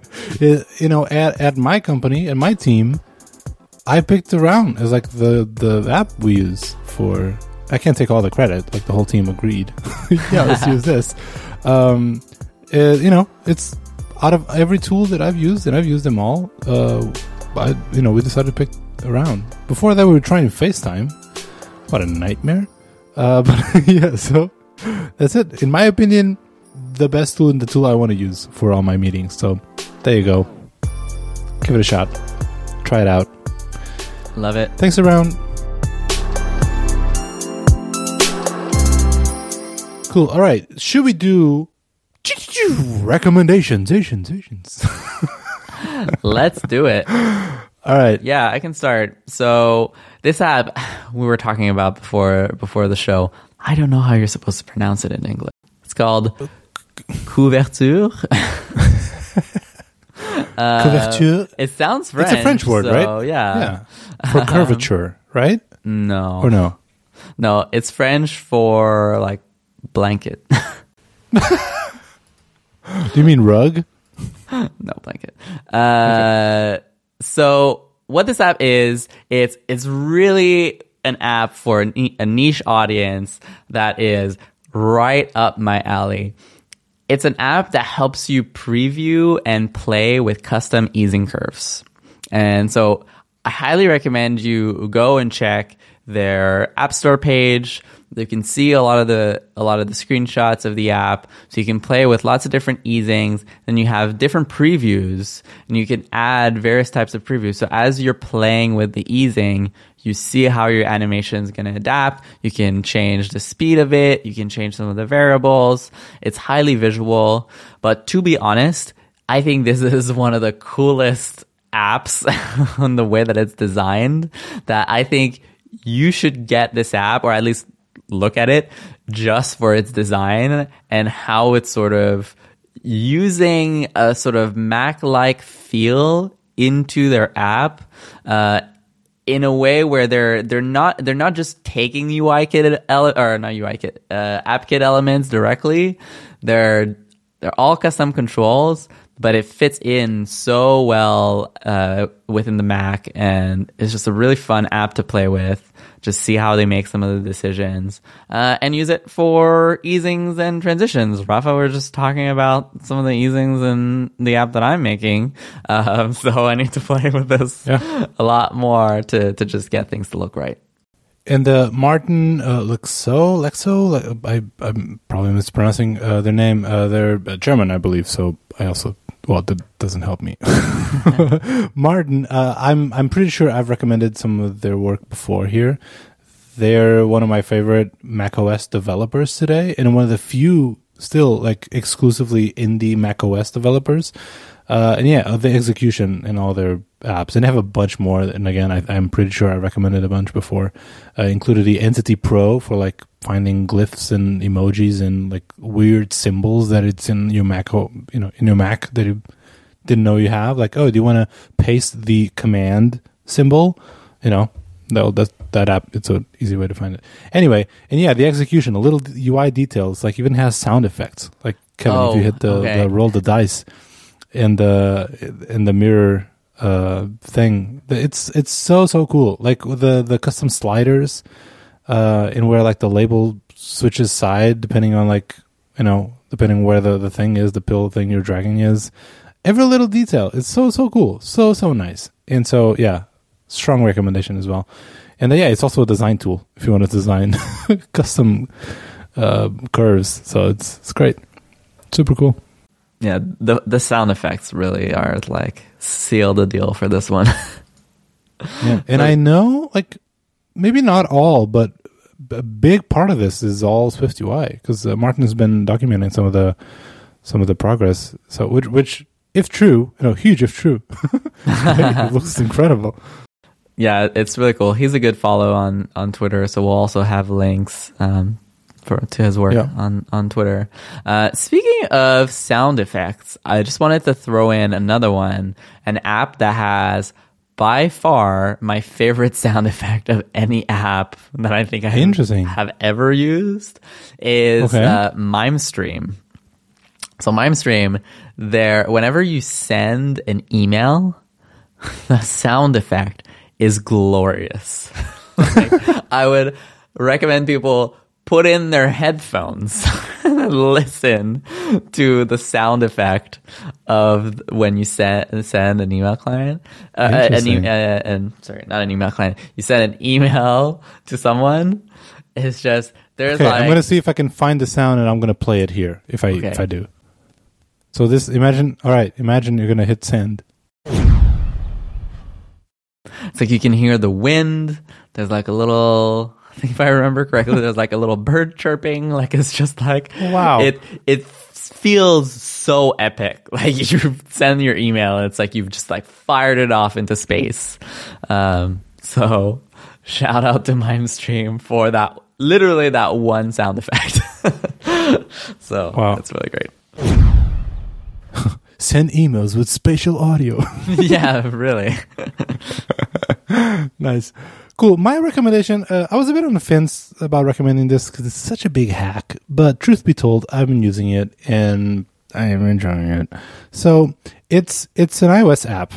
You know at, at my company and my team i picked around as like the the app we use for i can't take all the credit like the whole team agreed. [LAUGHS] Yeah let's use this. [LAUGHS] Um uh, you know it's out of every tool that i've used and i've used them all uh I, you know we decided to pick around. Before that we were trying facetime. What a nightmare. Uh but yeah so that's it. In my opinion the best tool and the tool i want to use for all my meetings so there you go give it a shot try it out Love it. Thanks around. Cool. All right. Should we do recommendations? [LAUGHS] Let's do it. All right. Yeah, I can start. So this app we were talking about before before the show, I don't know how you're supposed to pronounce it in English. It's called couverture. [LAUGHS] Uh, Couverture. It sounds French. It's a French word, so, right? Yeah. Yeah. For [LAUGHS] curvature, right? No. Or no? No, it's French for like blanket. Do [LAUGHS] you mean rug? no blanket. Uh, so what this app is, it's it's really an app for a niche audience that is right up my alley. It's an app that helps you preview and play with custom easing curves. And so I highly recommend you go and check their app store page. You can see a lot of the a lot of the screenshots of the app, so you can play with lots of different easings. Then you have different previews, and you can add various types of previews. So as you're playing with the easing, you see how your animation is going to adapt. You can change the speed of it. You can change some of the variables. It's highly visual, but to be honest, I think this [LAUGHS] is one of the coolest apps [LAUGHS] on the way that it's designed that I think you should get this app or at least look at it just for its design and how it's sort of using a sort of Mac like feel into their app. Uh, in a way where they're they're not they're not just taking UI kit ele- or not UI kit uh, app kit elements directly. They're they're all custom controls, but it fits in so well uh, within the Mac, and it's just a really fun app to play with. Just see how they make some of the decisions, uh, and use it for easings and transitions. Rafa, we're just talking about some of the easings in the app that I'm making, um, [LAUGHS] so I need to play with this Yeah. a lot more to to just get things to look right. And uh, Martin uh, Lexow, Lexow, I, I'm probably mispronouncing uh, their name. Uh, they're uh, German, I believe. So I also, well, that doesn't help me. [LAUGHS] [LAUGHS] Martin, uh, I'm I'm pretty sure I've recommended some of their work before here. They're one of my favorite macOS developers today, and one of the few still like exclusively indie macOS developers. Uh, and yeah, the execution in all their apps, and they have a bunch more. And again, I, I'm pretty sure I recommended a bunch before. Uh, included the Entity Pro for like finding glyphs and emojis and like weird symbols that it's in your Mac, you know, in your Mac that you didn't know you have. Like, oh, do you want to paste the command symbol? You know, no, that that app. It's an easy way to find it. Anyway, and yeah, the execution, the little UI details, like even has sound effects. Like Kevin, if you Oh, hit the, okay. the roll the dice and the in the mirror uh thing. It's it's so so cool. Like the the custom sliders uh and where like the label switches side depending on like you know depending where the the thing is the pill thing you're dragging is. Every little detail. It's so so cool. So so nice. And so yeah strong recommendation as well. And then, yeah it's also a design tool if you want to design [LAUGHS] custom uh curves. So it's it's great. Super cool Yeah, the the sound effects really are like seal the deal for this one. [LAUGHS] Yeah. And I know, like, maybe not all, but a big part of this is all Swift UI because uh, Martin has been documenting some of the some of the progress. So, which, which if true, you know, huge if true, it [LAUGHS] looks incredible. yeah, it's really cool. He's a good follow on on Twitter, so we'll also have links um, for to his work Yeah. on on Twitter. Uh, speaking of sound effects, I just wanted to throw in another one, an app that has by far my favorite [LAUGHS] sound effect of any app that I think I Interesting. have ever used is Okay. uh, MimeStream. So MimeStream, there, whenever you send an email, [LAUGHS] the sound effect is glorious. [LAUGHS] Like, I would recommend people put in their headphones [LAUGHS] and listen to the sound effect of when you send send an email client. Uh, an e- uh, and sorry, not an email client. You send an email to someone. It's just there's Okay, like I'm gonna see if I can find the sound and I'm gonna play it here if I Okay. if I do. So this imagine all right, imagine you're gonna hit send. It's like you can hear the wind. There's like a little. Think [LAUGHS] if I remember correctly, there's like a little bird chirping. Like it's just like Wow. It it feels so epic. [LAUGHS] Like you send your email, it's like you've just like fired it off into space. Um, so shout out to MimeStream for that literally that one sound effect. [LAUGHS] so Wow. that's really great. Send emails with spatial audio. [LAUGHS] yeah, really. [LAUGHS] nice. Cool. My recommendation, uh, I was a bit on the fence about recommending this because it's such a big hack. But truth be told, I've been using it and I am enjoying it. So it's it's an iOS app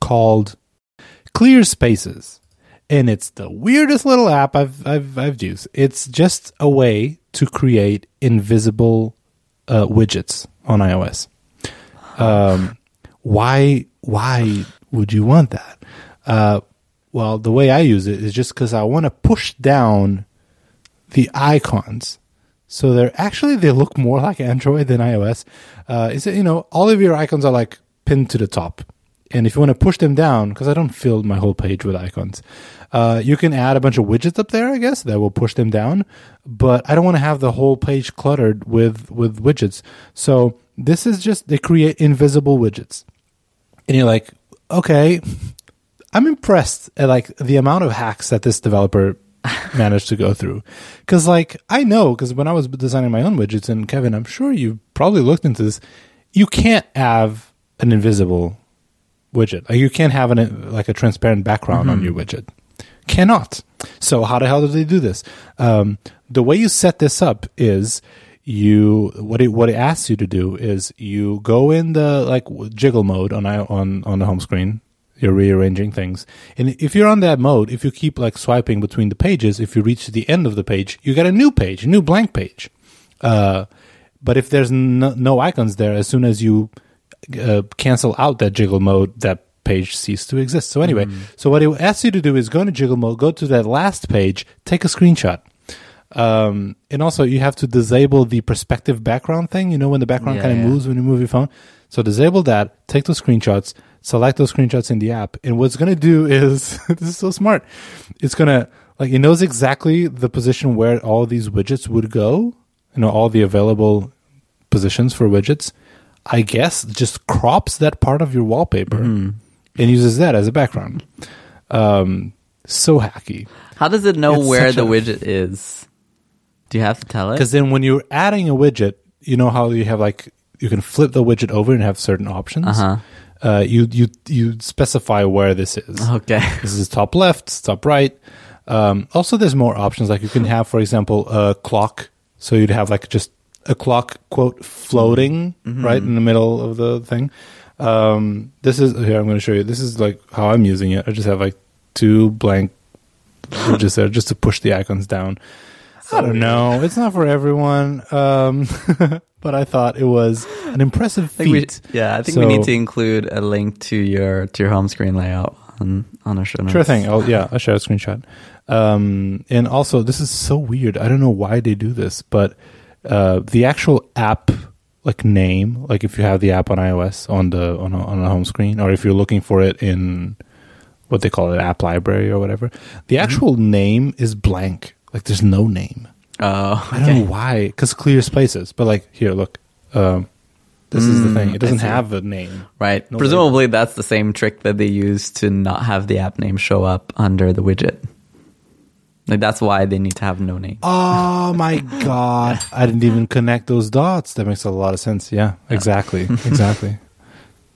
called Clear Spaces, and it's the weirdest little app I've I've I've used. It's just a way to create invisible uh, widgets on iOS. Um, why why would you want that? Uh, well, the way I use it is just because I want to push down the icons. So they're actually they look more like Android than iOS. Uh, is it you know all of your icons are like pinned to the top, and if you want to push them down, because I don't fill my whole page with icons, uh, you can add a bunch of widgets up there. I guess that will push them down, but I don't want to have the whole page cluttered with with widgets. So this is just they create invisible widgets, and you're like, okay, I'm impressed at like the amount of hacks that this developer [LAUGHS] managed to go through. Because like I know, because when I was designing my own widgets, and Kevin, I'm sure you probably looked into this. You can't have an invisible widget. Like you can't have an like a transparent background on your widget. Cannot. So how the hell do they do this? Um, the way you set this up is you what it what it asks you to do is you go in the like jiggle mode on i- on on the home screen. You're rearranging things. And if you're on that mode if you keep like swiping between the pages if you reach the end of the page you get a new page a new blank page. Uh, but if there's no, no icons there as soon as you uh, cancel out that jiggle mode that page ceases to exist. So anyway so what it asks you to do is go into jiggle mode go to that last page take a screenshot um, and also you have to disable the perspective background thing. You know when the background Yeah, kind of yeah. moves when you move your phone. So disable that. Take those screenshots. Select those screenshots in the app. And what's going to do [LAUGHS] is [LAUGHS] this is so smart. It's going to like it knows exactly the position where all these widgets would go. You know all the available positions for widgets. I guess just crops that part of your wallpaper Mm-hmm. and uses that as a background. Um, so hacky. How does it know It's where the a- widget is? Do you have to tell it? Because then when you're adding a widget, you know how you have like you can flip the widget over and have certain options. Uh-huh. Uh, you you you specify where this is. Okay. [LAUGHS] This is top left, top right. Um, also, there's more options. Like you can have, for example, a clock. So you'd have like just a clock quote floating right in the middle of the thing. Um, this is here. I'm going to show you. This is like how I'm using it. I just have like two blank widgets there just to push the icons down. I don't know. It's not for everyone. Um, [LAUGHS] but I thought it was an impressive I we- feat. yeah, I think we need to include a link to your to your home screen layout on on our show notes. Sure thing. I'll, yeah, I'll share a screenshot. Um, and also, this is so weird. I don't know why they do this, but uh, the actual app like name, like if you have the app on iOS on the on a, on the home screen, or if you're looking for it in what they call it, app library or whatever, the Mm-hmm. actual name is blank. Like there's no name. Oh, I don't know why, because clear spaces. But like here, look. Um, this is the Mm, thing. It doesn't have a name. Right. No Presumably, that's the same trick that they use to not have the app name show up under the widget. Like that's why they need to have no name. Oh my [LAUGHS] god! I didn't even connect those dots. That makes a lot of sense. Yeah, exactly, [LAUGHS] exactly.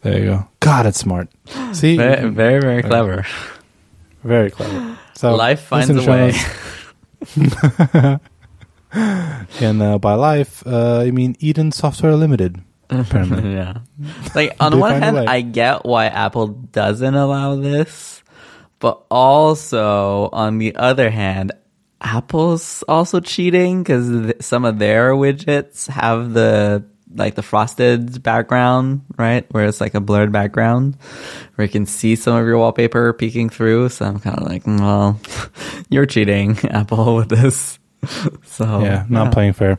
There you go. God, it's smart. See, Very, very, very clever. very clever. So Life finds a way. [LAUGHS] And uh, by life, uh, I mean Eden Software Limited. Apparently, [LAUGHS] yeah. Like on one hand. I get why Apple doesn't allow this, but also on the other hand, Apple's also cheating because th- some of their widgets have the like the frosted background, right? Where it's like a blurred background, where you can see some of your wallpaper peeking through. So I'm kind of like, mm, well, [LAUGHS] you're cheating, [LAUGHS] Apple, [LAUGHS] with this. so yeah, not playing fair.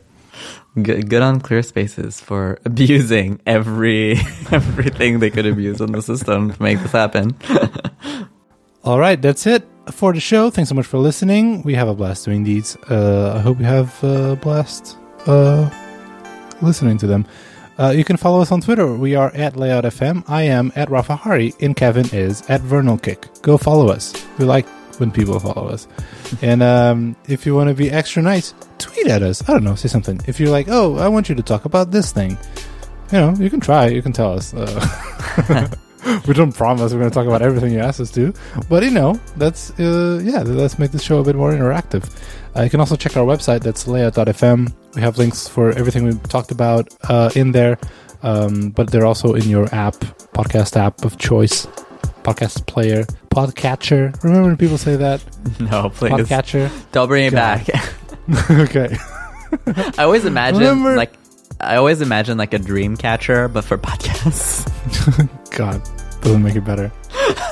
Good, good on Clear Spaces for abusing every everything they could abuse on the system to make this happen. All right, that's it for the show. Thanks so much for listening. We have a blast doing these. Uh, I hope you have a blast uh, listening to them. Uh, you can follow us on Twitter. We are at LayoutFM. I am at Rafa Hari, and Kevin is at VernalKick. Go follow us. We like when people follow us. [LAUGHS] And um, if you want to be extra nice, tweet at us. I don't know, say something. If you're like, oh, I want you to talk about this thing, you know, you can try. You can tell us. Uh, [LAUGHS] [LAUGHS] we don't promise we're going to talk about everything you asked us to, but you know, that's uh, yeah, let's make the show a bit more interactive. Uh, you can also check our website. That's layout.fm. We have links for everything we've talked about uh, in there, um, but they're also in your app, podcast app of choice, podcast player, podcatcher. Remember when people say that? [LAUGHS] No, please. Podcatcher. Don't bring it God. back. [LAUGHS] [LAUGHS] okay. I always imagine Remember- like I always imagine like a dream catcher, but for podcasts. God, doesn't make it better.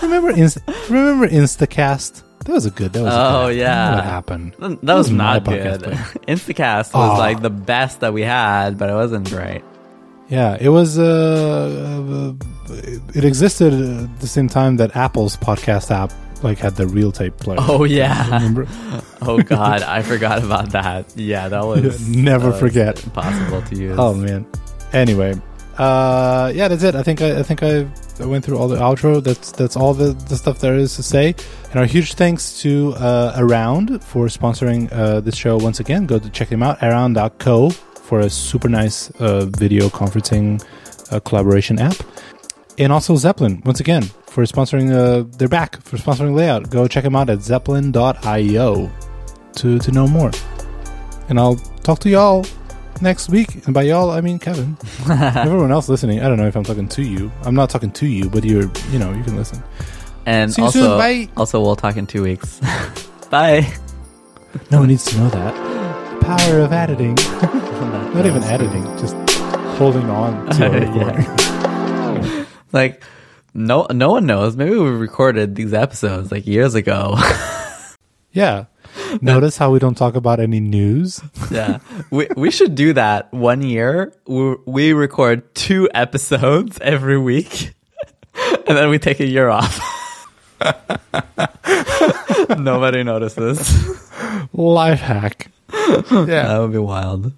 remember, Inst- remember Instacast? That was a good. That was. Oh, good- yeah. What happened? That was my not good. [LAUGHS] Instacast was Aw. like the best that we had, but it wasn't great. Yeah, it was. Uh, uh, it existed at the same time that Apple's podcast app like had the real tape player. Oh yeah. remember? [LAUGHS] oh god, I forgot about that. Yeah, that [LAUGHS] was Never that was forget. Impossible to use. Oh man. Anyway, uh, yeah, that's it. I think I, I think I, I went through all the outro. That's that's all the, the stuff there is to say. And our huge thanks to uh, Around for sponsoring uh, this show once again. Go to check them out. Around.co for a super nice uh, video conferencing uh, collaboration app. And also Zeplin once again for sponsoring. Uh, they're back for sponsoring Layout. Go check them out at zeplin.io to to know more. And I'll talk to y'all next week. And by y'all, I mean Kevin. [LAUGHS] Everyone else listening, I don't know if I'm talking to you. I'm not talking to you, but you're, you know, you can listen. and See you also, soon, bye. also we'll talk in two weeks. [LAUGHS] Bye. No one needs to know that. The power of editing. [LAUGHS] not even editing, just holding on to a recording. Like no no one knows. Maybe we recorded these episodes like years ago. yeah. [LAUGHS] Notice how we don't talk about any news? [LAUGHS] yeah. We we should do that one year. We, we record two episodes every week. [LAUGHS] and then we take a year off. Nobody notices. Life hack. Yeah. That would be wild.